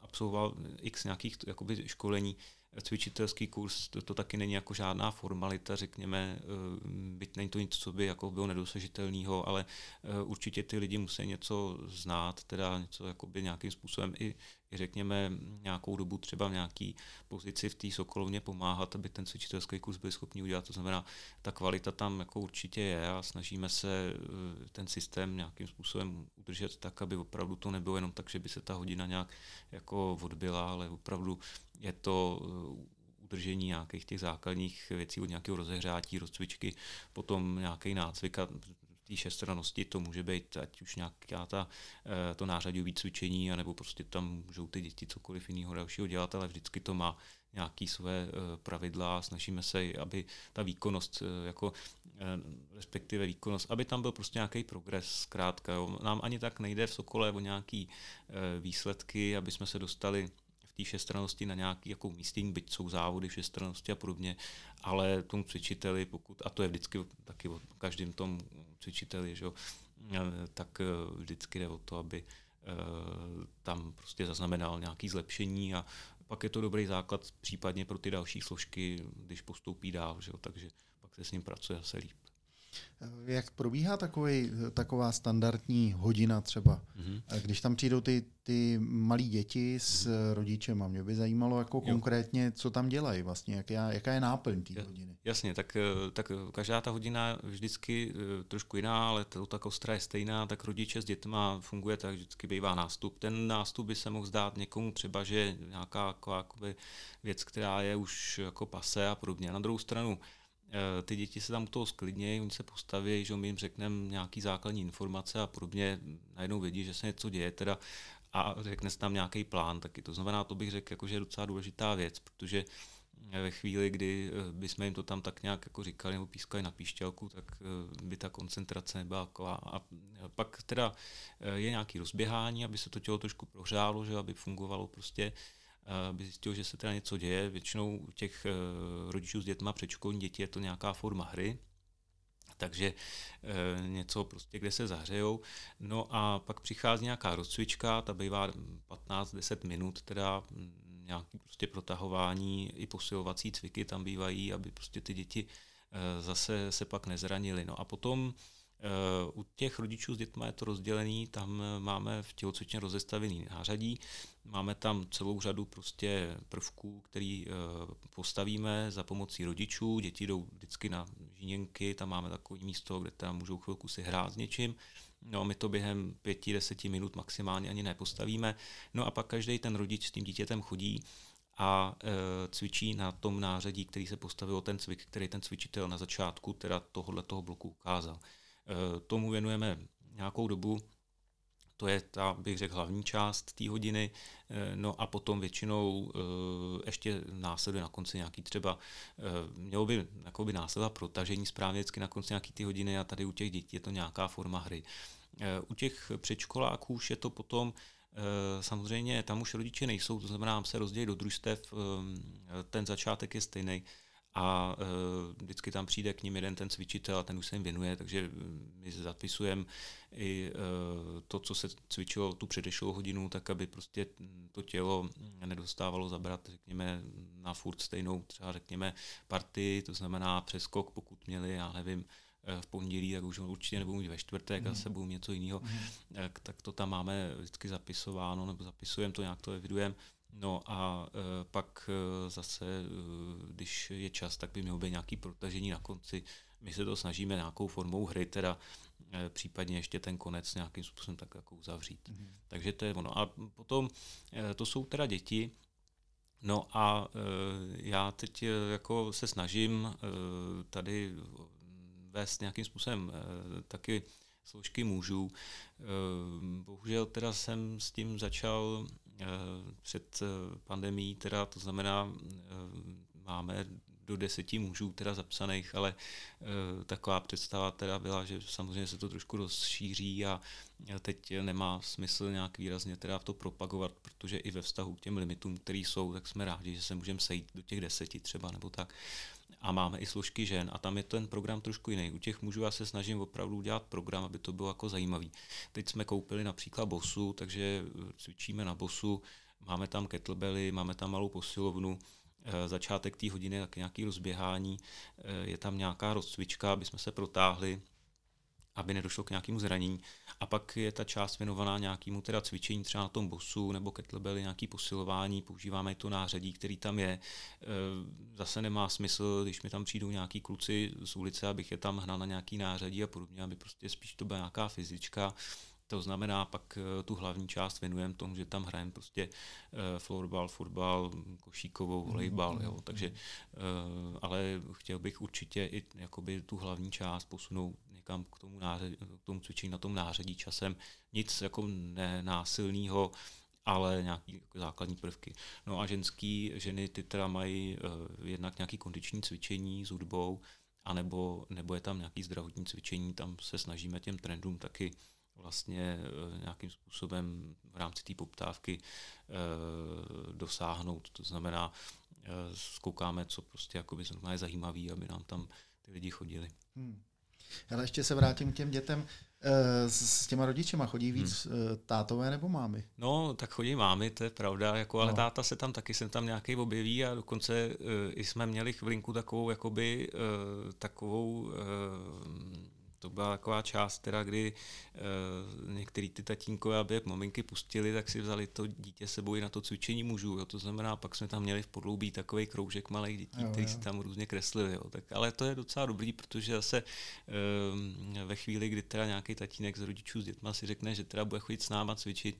Speaker 2: absolvoval x nějakých jakoby, školení, cvičitelský kurz, to, to taky není jako žádná formalita, řekněme, byť není to nic, co by jako bylo nedosažitelného, ale určitě ty lidi musí něco znát, teda něco jakoby nějakým způsobem i, i řekněme nějakou dobu třeba v nějaký pozici v té Sokolovně pomáhat, aby ten cvičitelský kurz byl schopný udělat. To znamená, ta kvalita tam jako určitě je a snažíme se eh, ten systém nějakým způsobem udržet tak, aby opravdu to nebylo jenom tak, že by se ta hodina nějak jako odbyla, ale opravdu je to eh, udržení nějakých těch základních věcí od nějakého rozehřátí, rozcvičky, potom nějaký nácvik a té šestrannosti to může být ať už nějaká ta, eh, to nářadové cvičení, anebo prostě tam můžou ty děti cokoliv jiného dalšího dělat, ale vždycky to má nějaké své eh, pravidla snažíme se, aby ta výkonnost, jako respektive výkonnost, aby tam byl prostě nějaký progres zkrátka. Jo. Nám ani tak nejde v Sokole o nějaké výsledky, aby jsme se dostali v té všestrannosti na nějaký jako umístění, byť jsou závody všestrannosti a podobně, ale tomu cvičiteli, pokud, a to je vždycky taky o každém tom cvičiteli, že jo, tak eh, vždycky jde o to, aby eh, tam prostě zaznamenal nějaký zlepšení a pak je to dobrý základ případně pro ty další složky, když postoupí dál, že takže pak se s ním pracuje zase líp.
Speaker 1: Jak probíhá takový, taková standardní hodina třeba, mm-hmm. když tam přijdou ty, ty malí děti s mm-hmm. rodičem a mě by zajímalo jako jo. konkrétně, co tam dělají vlastně, jaká, jaká je náplň té hodiny.
Speaker 2: Jasně, tak, tak každá ta hodina je vždycky eh, trošku jiná, ale to ta kostra je stejná, tak rodiče s dětma funguje tak, vždycky bývá nástup. Ten nástup by se mohl zdát někomu třeba, že nějaká jako, věc, která je už jako pase a podobně. Na druhou stranu, Eh, ty děti se tam u toho sklidnějí, oni se postaví, že my jim řekneme nějaký základní informace a podobně, najednou vědí, že se něco děje teda a řekne se tam nějaký plán taky. To znamená, to bych řekl, jako, že je docela důležitá věc, protože ve chvíli, kdy eh, bychom jim to tam tak nějak jako říkali nebo pískali na píšťalku, tak eh, by ta koncentrace nebyla taková. A pak teda eh, je nějaký rozběhání, aby se to tělo trošku prohřálo, že aby fungovalo prostě aby zjistil, že se teda něco děje. Většinou u těch rodičů s dětma předškolní děti je to nějaká forma hry, takže e, něco prostě, kde se zahřejou. No a pak přichází nějaká rozcvička, ta bývá 15-10 minut, teda nějaký prostě protahování, i posilovací cviky tam bývají, aby prostě ty děti e, zase se pak nezranily. No a potom u těch rodičů s dětmi je to rozdělený, tam máme v tělocvičně rozestavený nářadí, máme tam celou řadu prostě prvků, který postavíme za pomocí rodičů, děti jdou vždycky na žíněnky, tam máme takové místo, kde tam můžou chvilku si hrát s něčím, No, my to během pěti, deseti minut maximálně ani nepostavíme. No a pak každý ten rodič s tím dítětem chodí a e, cvičí na tom nářadí, který se postavil ten cvik, který ten cvičitel na začátku teda tohohle toho bloku ukázal. E, tomu věnujeme nějakou dobu, to je ta, bych řekl, hlavní část té hodiny, eh, no a potom většinou eh, ještě následuje na konci nějaký třeba, eh, mělo by by následovat protažení správně vždycky na konci nějaký ty hodiny a tady u těch dětí je to nějaká forma hry. U těch předškoláků už je to potom Samozřejmě tam už rodiče nejsou, to znamená, se rozdělí do družstev, ten začátek je stejný a vždycky tam přijde k ním jeden ten cvičitel a ten už se jim věnuje, takže my zapisujeme i eh, to, co se cvičilo tu předešlou hodinu, tak aby prostě to tělo nedostávalo zabrat, řekněme, na furt stejnou třeba, řekněme, partii, to znamená přeskok, pokud měli, já nevím, eh, v pondělí, tak už určitě nebudou mít ve čtvrtek mm. a se budou něco jiného, mm. tak, tak to tam máme vždycky zapisováno, nebo zapisujeme to, nějak to evidujeme. No a e, pak e, zase, e, když je čas, tak by mělo být nějaký protažení na konci. My se to snažíme nějakou formou hry, teda Eh, případně ještě ten konec nějakým způsobem tak jako uzavřít. Mm-hmm. Takže to je ono. A potom eh, to jsou teda děti, No a e, já teď jako se snažím e, tady vést nějakým způsobem e, taky složky mužů. E, bohužel teda jsem s tím začal e, před pandemí, teda to znamená, e, máme do deseti mužů teda zapsaných, ale e, taková představa teda byla, že samozřejmě se to trošku rozšíří a teď nemá smysl nějak výrazně teda to propagovat, protože i ve vztahu k těm limitům, které jsou, tak jsme rádi, že se můžeme sejít do těch deseti třeba nebo tak. A máme i složky žen a tam je ten program trošku jiný. U těch mužů já se snažím opravdu udělat program, aby to bylo jako zajímavý. Teď jsme koupili například bosu, takže cvičíme na bosu, máme tam kettlebelly, máme tam malou posilovnu, začátek té hodiny, tak nějaký rozběhání, eh, je tam nějaká rozcvička, aby jsme se protáhli, aby nedošlo k nějakému zranění. A pak je ta část věnovaná nějakému teda cvičení třeba na tom bosu nebo kettlebelly, nějaký posilování, používáme to nářadí, který tam je. Eh, zase nemá smysl, když mi tam přijdou nějaký kluci z ulice, abych je tam hnal na nějaký nářadí a podobně, aby prostě spíš to byla nějaká fyzička to znamená, pak eh, tu hlavní část věnujeme tomu, že tam hrajeme prostě eh, florbal, fotbal, košíkovou, mhm, volejbal, jo. Mhm, takže, mhm. eh, ale chtěl bych určitě i jakoby tu hlavní část posunout někam k tomu, nářadí, k tomu cvičení na tom nářadí časem. Nic jako nenásilného, ale nějaký jako základní prvky. No a ženský, ženy ty teda mají uh, jednak nějaký kondiční cvičení s hudbou, anebo, nebo je tam nějaký zdravotní cvičení, tam se snažíme těm trendům taky vlastně eh, nějakým způsobem v rámci té poptávky eh, dosáhnout. To znamená, eh, zkoukáme, co prostě jakoby je zajímavý, aby nám tam ty lidi chodili. Hmm.
Speaker 1: Ale ještě se vrátím k těm dětem. S těma rodičema chodí víc hmm. tátové nebo mámy?
Speaker 2: No, tak chodí mámy, to je pravda, jako, ale no. táta se tam taky sem tam nějaký objeví a dokonce uh, i jsme měli chvilinku takovou, jakoby, uh, takovou uh, to byla taková část, teda, kdy uh, některý ty tatínkové, aby maminky pustili, tak si vzali to dítě sebou i na to cvičení mužů. Jo. To znamená, pak jsme tam měli v podloubí takový kroužek malých dětí, který si tam různě kreslili. Jo. Tak, ale to je docela dobrý, protože zase uh, ve chvíli, kdy teda nějaký tatínek z rodičů s dětma si řekne, že teda bude chodit s náma cvičit,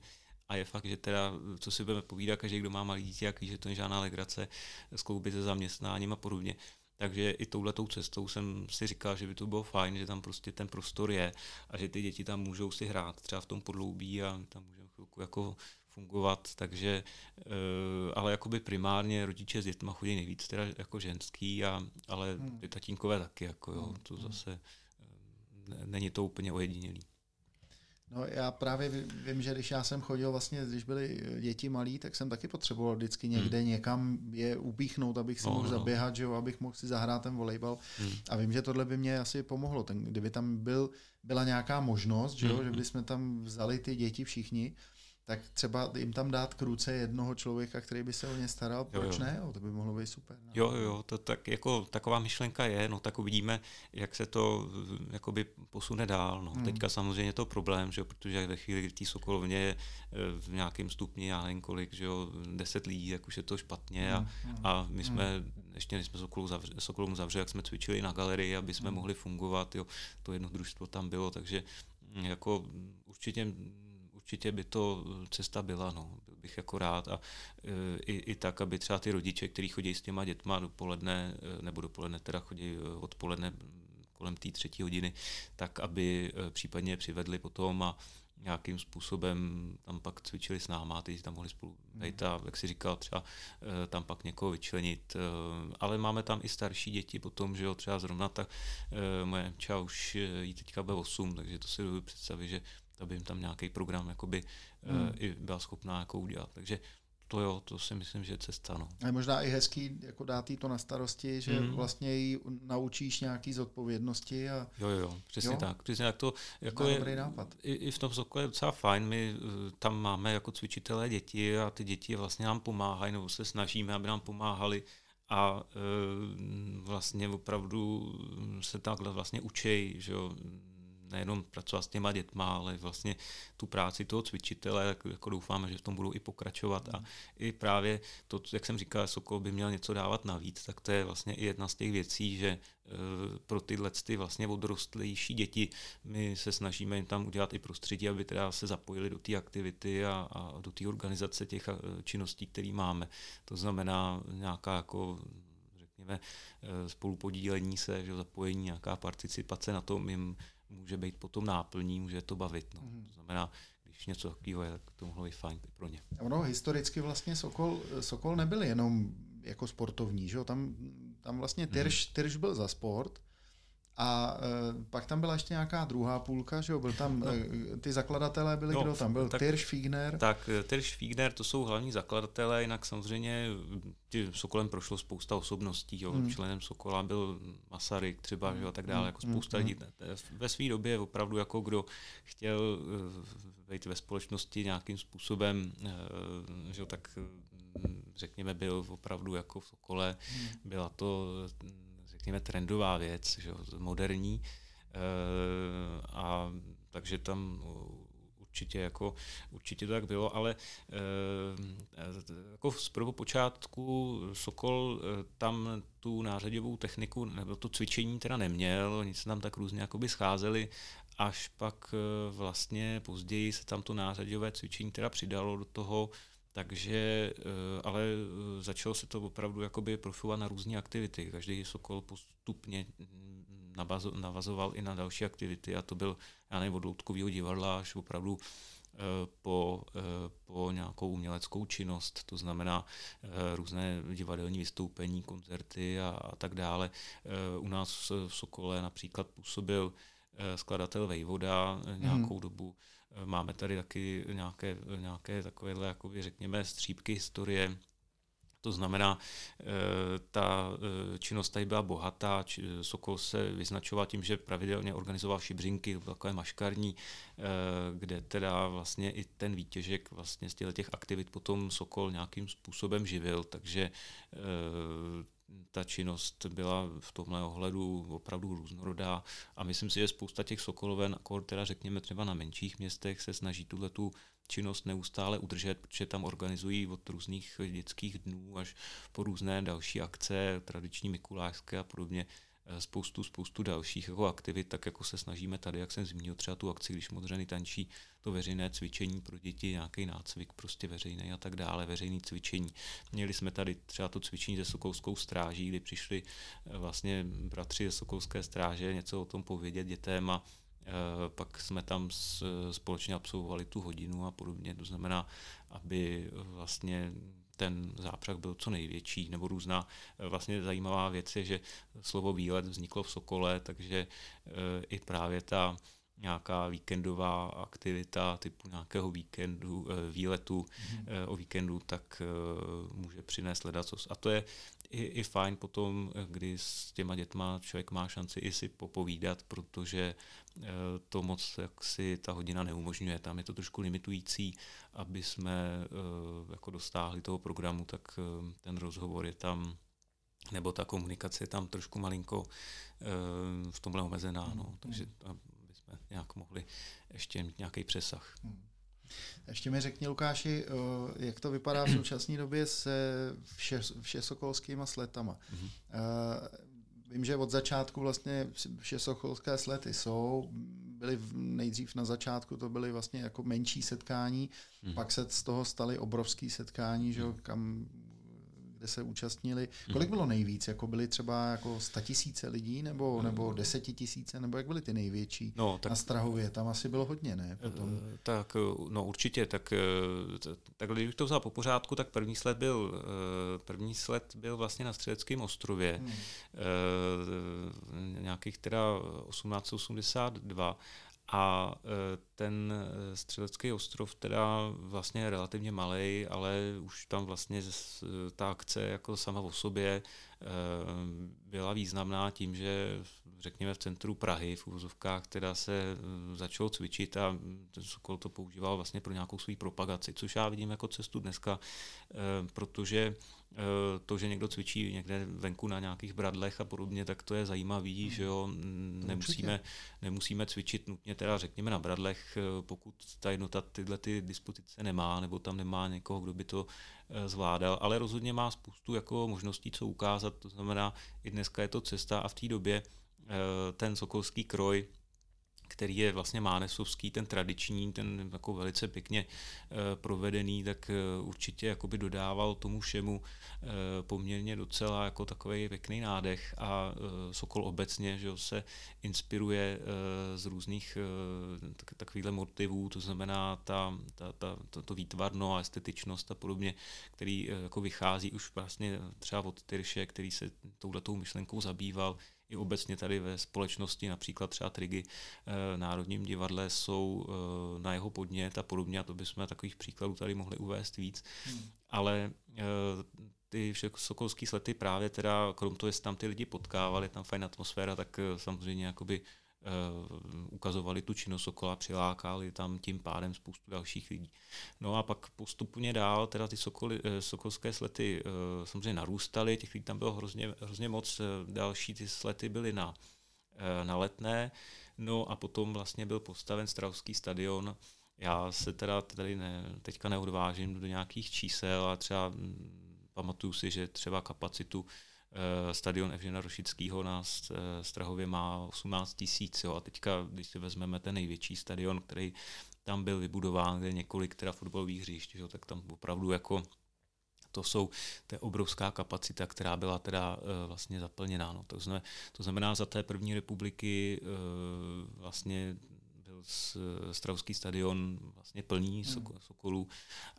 Speaker 2: a je fakt, že teda, co si budeme povídat, každý, kdo má malý dítě, jak ví, že to je žádná legrace, skloubit se zaměstnáním a podobně, takže i touhletou cestou jsem si říkal, že by to bylo fajn, že tam prostě ten prostor je a že ty děti tam můžou si hrát třeba v tom podloubí a tam můžeme chvilku jako fungovat, takže, ale jakoby primárně rodiče s dětma chodí nejvíc teda jako ženský, a, ale hmm. ty tatínkové taky, jako jo, hmm. to zase není to úplně ojedinělý.
Speaker 1: No já právě vím, že když já jsem chodil vlastně, když byly děti malí, tak jsem taky potřeboval vždycky někde hmm. někam je upíchnout, abych si no, mohl no. zaběhat, že jo, abych mohl si zahrát ten volejbal. Hmm. A vím, že tohle by mě asi pomohlo. Ten, kdyby tam byl, byla nějaká možnost, že jo, hmm. že bychom tam vzali ty děti všichni, tak třeba jim tam dát k ruce jednoho člověka, který by se o ně staral, proč jo, jo. ne? Jo, to by mohlo být super.
Speaker 2: No. Jo, jo, to tak jako taková myšlenka je, no tak uvidíme, jak se to jakoby posune dál. No. Hmm. Teďka samozřejmě to problém, že jo, protože ve chvíli, kdy té Sokolovně je v nějakém stupni, já nevím kolik, že jo, deset lidí, tak už je to špatně a, hmm. hmm a my jsme, hmm. ještě než jsme Sokolu zavřeli, Sokolům zavřeli, jak jsme cvičili na galerii, aby jsme hmm. mohli fungovat, jo, to jedno družstvo tam bylo, takže jako určitě určitě by to cesta byla, no. Byl bych jako rád a e, i, i tak, aby třeba ty rodiče, kteří chodí s těma dětma dopoledne, e, nebo dopoledne teda chodí odpoledne kolem té třetí hodiny, tak aby případně přivedli potom a nějakým způsobem tam pak cvičili s náma, ty tam mohli spolu být a, jak si říkal, třeba tam pak někoho vyčlenit. Ale máme tam i starší děti potom, že jo, třeba zrovna tak moje ča už jí teďka bude 8, takže to si dovedu představit, že aby jim tam nějaký program jakoby, hmm. uh, i byla schopná jako udělat. Takže to jo, to si myslím, že je cesta. No.
Speaker 1: A je možná i hezký jako dát jí to na starosti, že mm. vlastně jí naučíš nějaký zodpovědnosti. A...
Speaker 2: Jo, jo, přesně jo? tak. Přesně tak to jako je, dobrý nápad. I, I v tom Sokole je docela fajn. My uh, tam máme jako cvičitelé děti a ty děti vlastně nám pomáhají, nebo se snažíme, aby nám pomáhali a uh, vlastně opravdu se takhle vlastně učej, že jo, nejenom pracovat s těma dětma, ale vlastně tu práci toho cvičitele, tak jako doufáme, že v tom budou i pokračovat a i právě to, jak jsem říkal, Sokol by měl něco dávat navíc, tak to je vlastně i jedna z těch věcí, že e, pro tyhle ty vlastně odrostlejší děti my se snažíme jim tam udělat i prostředí, aby teda se zapojili do té aktivity a, a do té organizace těch e, činností, které máme. To znamená nějaká jako řekněme, e, spolupodílení se, že zapojení, nějaká participace na tom jim může být potom náplní, může to bavit. No. Mm. To znamená, když něco takového je, tak to mohlo být fajn pro ně.
Speaker 1: Ono historicky vlastně Sokol, Sokol nebyl jenom jako sportovní, že jo? Tam, tam vlastně Tyrš, mm. Tyrš byl za sport, a e, pak tam byla ještě nějaká druhá půlka, že jo? Byl tam, no. e, ty zakladatelé byli, no, kdo tam byl? Tak, Tyrš?
Speaker 2: Tak, e, Tyrš, Fiegner, to jsou hlavní zakladatelé, jinak samozřejmě Sokolem prošlo spousta osobností, jo? Hmm. členem Sokola byl Masaryk třeba, že jo? a tak dále, hmm. jako spousta hmm. lidí. Ve své době opravdu jako kdo chtěl být ve společnosti nějakým způsobem, že jo? tak řekněme byl opravdu jako v Sokole, hmm. byla to řekněme, trendová věc, že, moderní. E, a takže tam určitě jako určitě to tak bylo, ale e, jako z prvopočátku Sokol e, tam tu nářadovou techniku nebo to cvičení teda neměl, oni se tam tak různě jakoby scházeli, až pak e, vlastně později se tam to nářadové cvičení teda přidalo do toho, takže, eh, ale eh, začalo se to opravdu jakoby profilovat na různé aktivity. Každý Sokol postupně navazoval i na další aktivity a to byl, já nevím, od loutkového divadla až opravdu eh, po, po nějakou uměleckou činnost, to znamená různé divadelní vystoupení, koncerty a, a tak dále. U nás v Sokole například působil skladatel Vejvoda nějakou mm. dobu, Máme tady taky nějaké, nějaké takovéhle, jakoby, řekněme, střípky historie, to znamená, eh, ta eh, činnost tady byla bohatá, Sokol se vyznačoval tím, že pravidelně organizoval šibřinky, takové maškarní, eh, kde teda vlastně i ten výtěžek vlastně z těch aktivit potom Sokol nějakým způsobem živil, takže ta činnost byla v tomhle ohledu opravdu různorodá a myslím si, že spousta těch sokoloven, teda řekněme třeba na menších městech, se snaží tuhle tu činnost neustále udržet, protože tam organizují od různých dětských dnů až po různé další akce, tradiční mikulášské a podobně, spoustu, spoustu dalších jako aktivit, tak jako se snažíme tady, jak jsem zmínil, třeba tu akci, když modřeny tančí, to veřejné cvičení pro děti, nějaký nácvik prostě veřejný a tak dále, veřejný cvičení. Měli jsme tady třeba to cvičení ze Sokolskou stráží, kdy přišli eh, vlastně bratři ze Sokolské stráže něco o tom povědět dětem a pak jsme tam společně absolvovali tu hodinu a podobně. To znamená, aby vlastně ten zápřah byl co největší, nebo různá. Vlastně zajímavá věc je, že slovo výlet vzniklo v Sokole, takže i právě ta nějaká víkendová aktivita typu nějakého víkendu, eh, výletu mm. o víkendu, tak eh, může přinést ledacos. A to je i, i fajn potom, kdy s těma dětma člověk má šanci i si popovídat, protože to moc jak si ta hodina neumožňuje. Tam je to trošku limitující, aby jsme jako dostáhli toho programu, tak ten rozhovor je tam nebo ta komunikace je tam trošku malinko v tomhle omezená. No. Mhm. Takže nějak mohli ještě mít nějaký přesah. Hmm.
Speaker 1: Ještě mi řekni, Lukáši, eh, jak to vypadá v současné době se vše, všesokolskýma sletama. Mm-hmm. Vím, že od začátku vlastně všesokolské slety jsou, byly nejdřív na začátku, to byly vlastně jako menší setkání, mm. pak se z toho staly obrovský setkání, že, mhm. kam kde se účastnili. Kolik bylo nejvíc? Jako byly třeba jako tisíce lidí nebo, nebo desetitisíce? Nebo jak byly ty největší no, tak, na Strahově? Tam asi bylo hodně, ne? Potom.
Speaker 2: Eh, tak, eh, no určitě. Tak, eh, tak když to vzal po pořádku, tak první sled byl, první sled byl vlastně na Střeleckém ostrově. Hmm. Nějakých teda 1882 a e, ten e, střelecký ostrov teda vlastně je relativně malý, ale už tam vlastně ta akce jako sama o sobě e, byla významná tím, že řekněme v centru Prahy, v úvozovkách, teda se začalo cvičit a ten Sokol to používal vlastně pro nějakou svou propagaci, což já vidím jako cestu dneska, protože to, že někdo cvičí někde venku na nějakých bradlech a podobně, tak to je zajímavý, hmm. že jo, nemusíme, nemusíme cvičit nutně teda řekněme na bradlech, eh, pokud ta jednota tyhle ty dispozice nemá, nebo tam nemá někoho, kdo by to eh, zvládal, ale rozhodně má spoustu jako možností, co ukázat, to znamená, i dneska je to cesta a v té době ten sokolský kroj který je vlastně mánesovský, ten tradiční, ten jako velice pěkně e, provedený, tak e, určitě jakoby dodával tomu všemu e, poměrně docela jako takový pěkný nádech a Sokol obecně že se inspiruje z různých tak, takovýchhle motivů, to znamená ta, ta, ta, to, to výtvarno a estetičnost a podobně, který jako vychází už vlastně třeba od Tyrše, který se touhletou myšlenkou zabýval, i obecně tady ve společnosti, například třeba Trigy eh, Národním divadle jsou eh, na jeho podnět a podobně, a to bychom takových příkladů tady mohli uvést víc. Hmm. Ale eh, ty sokolský slety právě teda, krom toho, jestli tam ty lidi potkávali, tam fajn atmosféra, tak samozřejmě jakoby ukazovali tu činnost Sokola, přilákali tam tím pádem spoustu dalších lidí. No a pak postupně dál, teda ty sokoly, eh, sokolské slety eh, samozřejmě narůstaly, těch lidí tam bylo hrozně, hrozně moc, další ty slety byly na, na letné, no a potom vlastně byl postaven Strahovský stadion, já se teda tady ne, teďka neodvážím do nějakých čísel a třeba hm, pamatuju si, že třeba kapacitu Eh, stadion Evžena Rošického na eh, Strahově má 18 tisíc. A teďka, když si vezmeme ten největší stadion, který tam byl vybudován, kde několik teda fotbalových hřišť, že, tak tam opravdu jako to jsou, to je obrovská kapacita, která byla teda uh, vlastně zaplněná. No. To, znamená, to znamená, za té první republiky uh, vlastně Stravský stadion vlastně plný hmm. Sokolů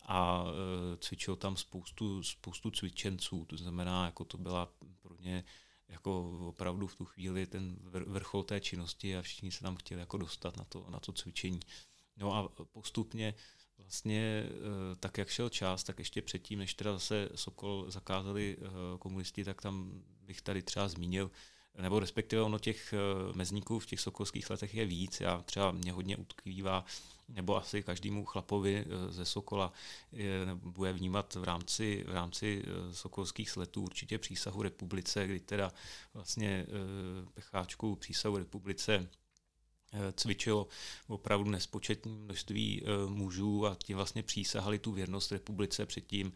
Speaker 2: a e, cvičil tam spoustu, spoustu cvičenců, to znamená, jako to byla pro ně jako opravdu v tu chvíli ten vrchol té činnosti a všichni se tam chtěli jako dostat na to, na to cvičení. No a postupně vlastně e, tak, jak šel čas, tak ještě předtím, než teda zase Sokol zakázali e, komunisti, tak tam bych tady třeba zmínil nebo respektive ono těch eh, mezníků v těch sokolských letech je víc. Já třeba mě hodně utkvívá, nebo asi každému chlapovi eh, ze Sokola je, bude vnímat v rámci, v rámci eh, sokolských sletů určitě přísahu republice, kdy teda vlastně pecháčku přísahu republice cvičilo opravdu nespočetné množství mužů a ti vlastně přísahali tu věrnost republice předtím,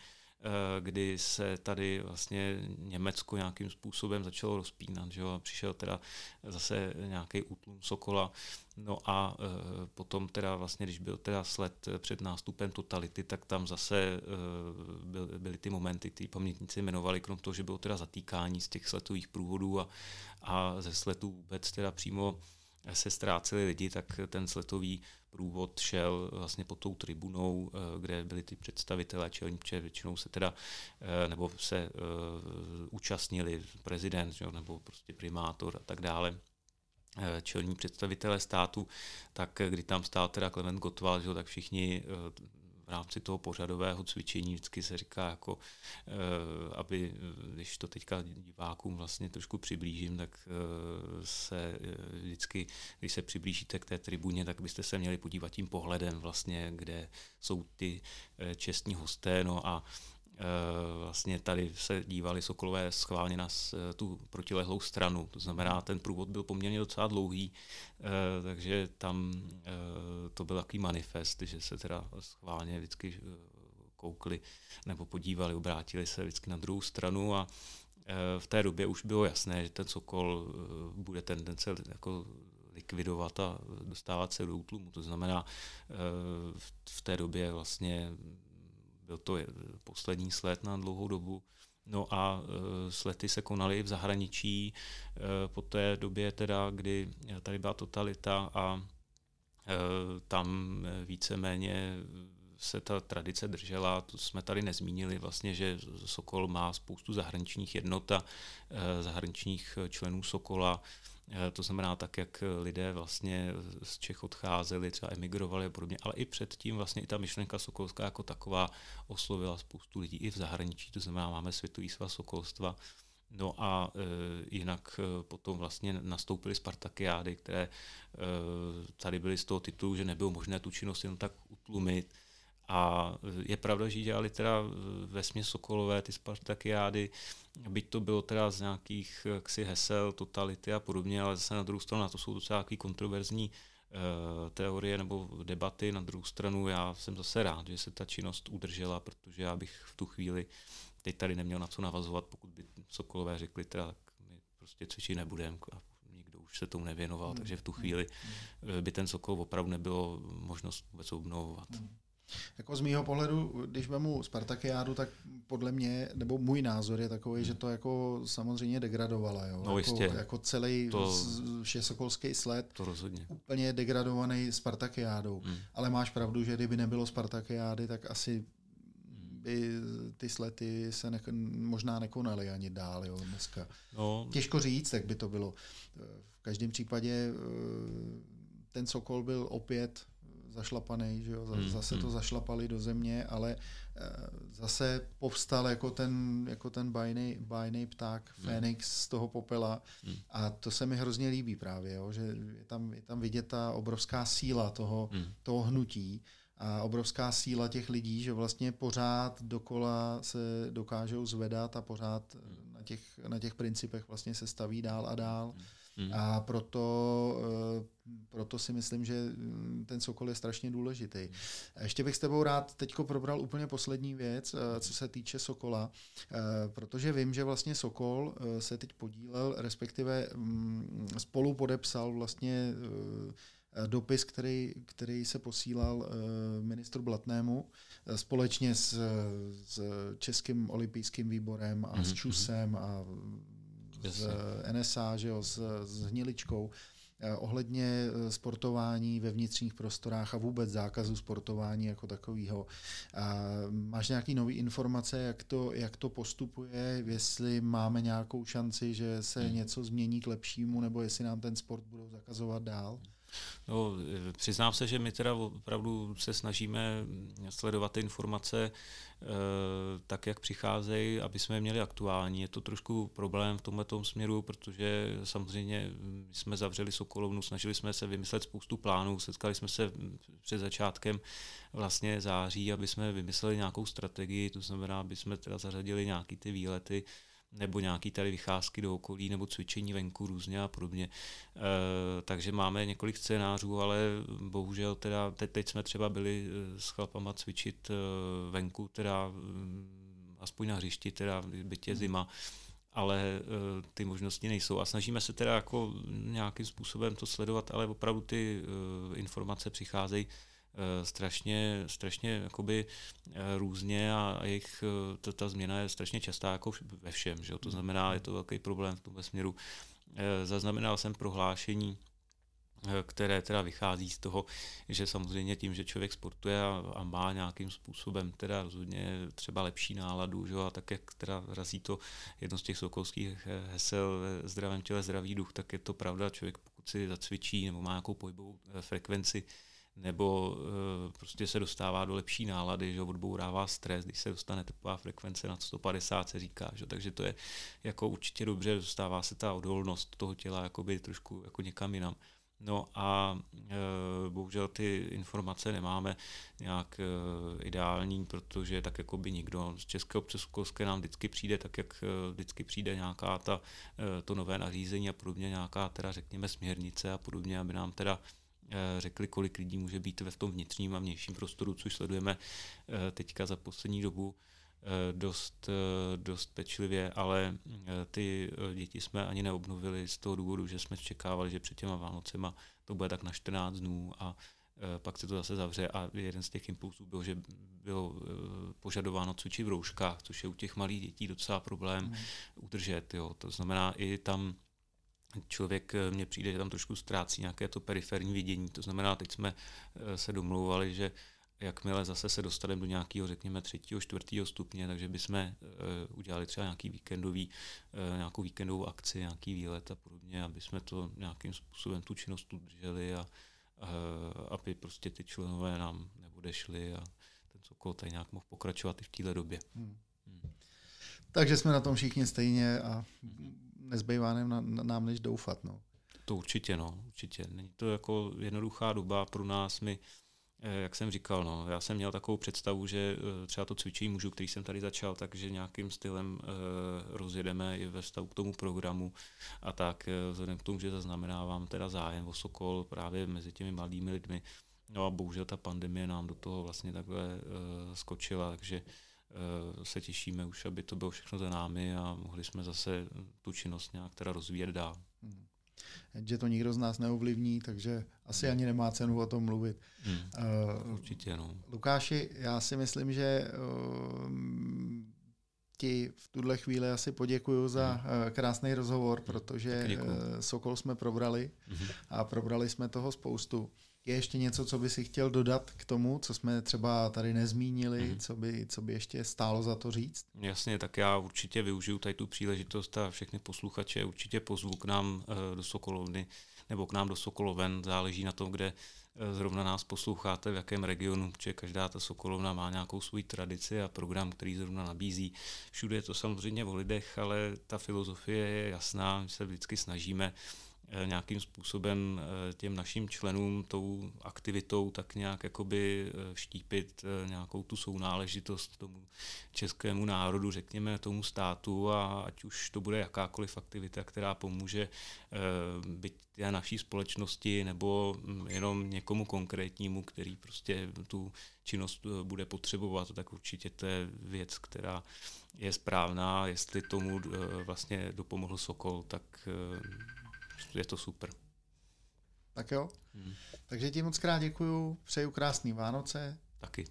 Speaker 2: kdy se tady vlastně Německo nějakým způsobem začalo rozpínat, že jo, přišel teda zase nějaký útlum Sokola, no a e, potom teda vlastně, když byl teda sled před nástupem totality, tak tam zase e, byl, byly ty momenty, ty pamětníci jmenovali, krom toho, že bylo teda zatýkání z těch sletových průvodů a, a ze sletů vůbec teda přímo se ztráceli lidi, tak ten sletový průvod šel vlastně pod tou tribunou, kde byli ty představitelé čelní, většinou se teda, nebo se účastnili prezident, nebo prostě primátor a tak dále čelní představitelé státu, tak kdy tam stál teda Klement Gottwald, tak všichni v rámci toho pořadového cvičení vždycky se říká, jako, eh, aby, když to teďka divákům vlastně trošku přiblížím, tak eh, se eh, vždycky, když se přiblížíte k té tribuně, tak byste se měli podívat tím pohledem vlastně, kde jsou ty čestní hosté, no a vlastně tady se dívali Sokolové schválně na eh, tu protilehlou stranu. To znamená, ten průvod byl poměrně docela dlouhý, eh, takže tam to byl takový manifest, že se teda schválně vždycky koukli nebo podívali, obrátili se vždycky na druhou stranu a v té době už bylo jasné, že ten Sokol bude tendence jako likvidovat a dostávat se do útlumu. To znamená, v té době vlastně byl to poslední sled na dlouhou dobu. No a e, slety se konaly v zahraničí e, po té době teda, kdy tady byla totalita a e, tam víceméně se ta tradice držela, to jsme tady nezmínili vlastně, že Sokol má spoustu zahraničních jednot a zahraničních členů Sokola, to znamená tak, jak lidé vlastně z Čech odcházeli, třeba emigrovali a podobně, ale i předtím vlastně i ta myšlenka sokolská jako taková oslovila spoustu lidí i v zahraničí, to znamená máme Světový svaz sokolstva, No a e, jinak e, potom vlastně nastoupily Spartakiády, které e, tady byly z toho titulu, že nebylo možné tu činnost jen tak utlumit, a je pravda, že dělali teda ve směs Sokolové ty Spartakiády, byť to bylo teda z nějakých ksi hesel, totality a podobně, ale zase na druhou stranu na to jsou docela takový kontroverzní uh, teorie nebo debaty. Na druhou stranu já jsem zase rád, že se ta činnost udržela, protože já bych v tu chvíli teď tady neměl na co navazovat, pokud by Sokolové řekli, teda tak my prostě cvičit nebudeme a nikdo už se tomu nevěnoval, mm. takže v tu chvíli eh, by ten Sokol opravdu nebylo možnost vůbec obnovovat. Mm.
Speaker 1: Jako z mýho pohledu, když vemu Spartakiádu, tak podle mě, nebo můj názor je takový, že to jako samozřejmě degradovalo. Jo?
Speaker 2: No
Speaker 1: jako,
Speaker 2: jistě.
Speaker 1: jako celý to, všesokolský sled.
Speaker 2: To rozhodně.
Speaker 1: Úplně degradovaný Spartakiádou. Hmm. Ale máš pravdu, že kdyby nebylo Spartakiády, tak asi by ty slety se ne, možná nekonaly ani dál jo, dneska. No. Těžko říct, jak by to bylo. V každém případě eh, ten Sokol byl opět zašlapaný, že jo? Hmm, zase hmm. to zašlapali do země, ale eh, zase povstal jako ten, jako ten bajný, bajný pták, hmm. Fénix z toho popela hmm. a to se mi hrozně líbí právě, jo? že je tam, je tam vidět ta obrovská síla toho, hmm. toho hnutí a obrovská síla těch lidí, že vlastně pořád dokola se dokážou zvedat a pořád hmm. na těch, na těch principech vlastně se staví dál a dál. Hmm. Hmm. A proto, eh, proto si myslím, že mm, ten Sokol je strašně důležitý. Ještě bych s tebou rád teď probral úplně poslední věc, eh, co se týče Sokola, eh, protože vím, že vlastně Sokol se teď podílel, respektive mm, spolu podepsal vlastně dopis, který, který se posílal ministru Blatnému společně s, s Českým olympijským výborem a mm-hmm. s mhm. ČUSem a z NSA, že jo, s, s Hniličkou, eh, ohledně eh, sportování ve vnitřních prostorách a vůbec zákazu sportování jako takového. Máš nějaké nové informace, jak to, jak to postupuje, jestli máme nějakou šanci, že se hmm. něco změní k lepšímu, nebo jestli nám ten sport budou zakazovat dál?
Speaker 2: No, přiznám se, že my teda opravdu se snažíme sledovat ty informace eh, tak, jak přicházejí, aby jsme je měli aktuální. Je to trošku problém v tomto směru, protože samozřejmě jsme zavřeli Sokolovnu, snažili jsme se vymyslet spoustu plánů, setkali jsme se před začátkem vlastně září, aby jsme vymysleli nějakou strategii, to znamená, aby jsme teda zařadili nějaký ty výlety, nebo nějaký tady vycházky do okolí, nebo cvičení venku různě a podobně. E, takže máme několik scénářů, ale bohužel teda teď, teď jsme třeba byli eh, s chlapama cvičit eh, venku, teda mm, aspoň na hřišti, teda byť je zima, ale ty možnosti nejsou. A snažíme se teda jako nějakým způsobem to sledovat, ale opravdu ty informace přicházejí strašně, strašně jakoby eh, různě a jejich, eh, ta, ta změna je strašně častá jako ve všem. Že? To znamená, je to velký problém v tomhle směru. Zaznamenal jsem prohlášení které teda vychází z toho, že samozřejmě tím, že člověk sportuje a, a má nějakým způsobem teda rozhodně třeba lepší náladu, že? a tak jak teda razí to jedno z těch sokolských hesel ve zdravém těle zdravý duch, tak je to pravda, člověk pokud si zacvičí nebo má nějakou pohybovou frekvenci, nebo uh, prostě se dostává do lepší nálady, že odbourává stres, když se dostane tepová frekvence na 150, se říká, že? takže to je jako určitě dobře, dostává se ta odolnost toho těla jakoby trošku jako někam jinam. No a e, bohužel ty informace nemáme nějak e, ideální, protože tak jako by nikdo z Českého obce Sokolské nám vždycky přijde, tak jak e, vždycky přijde nějaká ta, e, to nové nařízení a podobně, nějaká teda řekněme směrnice a podobně, aby nám teda řekli, kolik lidí může být ve v tom vnitřním a vnějším prostoru, což sledujeme e, teďka za poslední dobu Eh, dost, eh, dost pečlivě, ale eh, ty děti jsme ani neobnovili z toho důvodu, že jsme čekávali, že před těma Vánocema to bude tak na 14 dnů a pak se to zase zavře a jeden z těch impulsů byl, že bylo požadováno cvičit v rouškách, což je u těch malých dětí docela problém mm. udržet. Jo. To znamená, i tam člověk mně přijde, že tam trošku ztrácí nějaké to periferní vidění. To znamená, teď jsme se domlouvali, že jakmile zase se dostaneme do nějakého, řekněme, třetího, čtvrtého stupně, takže bychom uh, udělali třeba nějaký víkendový, nějakou víkendovou akci, nějaký výlet a podobně, aby jsme to nějakým způsobem tu činnost udrželi a uh, aby prostě ty členové nám neodešli a ten Sokol tady nějak mohl pokračovat i v této době. Hmm.
Speaker 1: Hmm. Takže jsme na tom všichni stejně a nezbývá nám, nám než doufat. No.
Speaker 2: To určitě, no, určitě. Není to jako jednoduchá doba pro nás. My Eh, jak jsem říkal, no, já jsem měl takovou představu, že eh, třeba to cvičení mužů, který jsem tady začal, takže nějakým stylem uh, rozjedeme i ve vztahu k tomu programu a tak, vzhledem k tomu, že zaznamenávám teda zájem o Sokol právě mezi těmi mladými lidmi. No a bohužel ta pandemie nám do toho vlastně takhle skočila, takže se těšíme už, aby to bylo všechno za námi a mohli jsme zase tu činnost nějak teda rozvíjet dál. Hmm
Speaker 1: že to nikdo z nás neovlivní, takže asi ani nemá cenu o tom mluvit.
Speaker 2: Hmm, uh, určitě, no.
Speaker 1: Lukáši, já si myslím, že uh, ti v tuhle chvíli asi poděkuju za hmm. krásný rozhovor, protože Sokol jsme probrali hmm. a probrali jsme toho spoustu. Je ještě něco, co by si chtěl dodat k tomu, co jsme třeba tady nezmínili, mm. co, by, co by ještě stálo za to říct?
Speaker 2: Jasně, tak já určitě využiju tady tu příležitost a všechny posluchače určitě pozvu k nám eh, do Sokolovny nebo k nám do Sokoloven, záleží na tom, kde eh, zrovna nás posloucháte, v jakém regionu, protože každá ta Sokolovna má nějakou svou tradici a program, který zrovna nabízí. Všude je to samozřejmě o lidech, ale ta filozofie je jasná, my se vždycky snažíme nějakým způsobem eh, těm našim členům tou aktivitou tak nějak jakoby eh, štípit nějakou tu sounáležitost tomu českému národu, řekněme tomu státu a ať už to bude jakákoliv aktivita, která pomůže byť té naší společnosti nebo hm, jenom někomu konkrétnímu, který prostě tu činnost bude potřebovat, tak určitě to je věc, která je správná. Jestli tomu vlastně dopomohl Sokol, tak je to super.
Speaker 1: Tak jo. Hmm. Takže ti moc krát děkuju, přeju krásný Vánoce.
Speaker 2: Taky.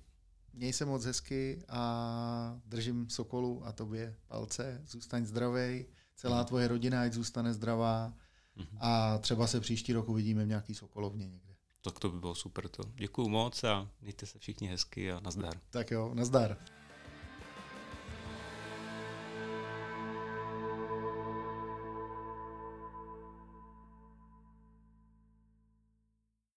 Speaker 1: Měj se moc hezky a držím Sokolu a tobě palce. Zůstaň zdravý, celá hmm. tvoje rodina ať zůstane zdravá hmm. a třeba se příští rok uvidíme v nějaký Sokolovně někde.
Speaker 2: Tak to by bylo super to. Děkuju moc a mějte se všichni hezky a nazdar.
Speaker 1: Tak jo, nazdar.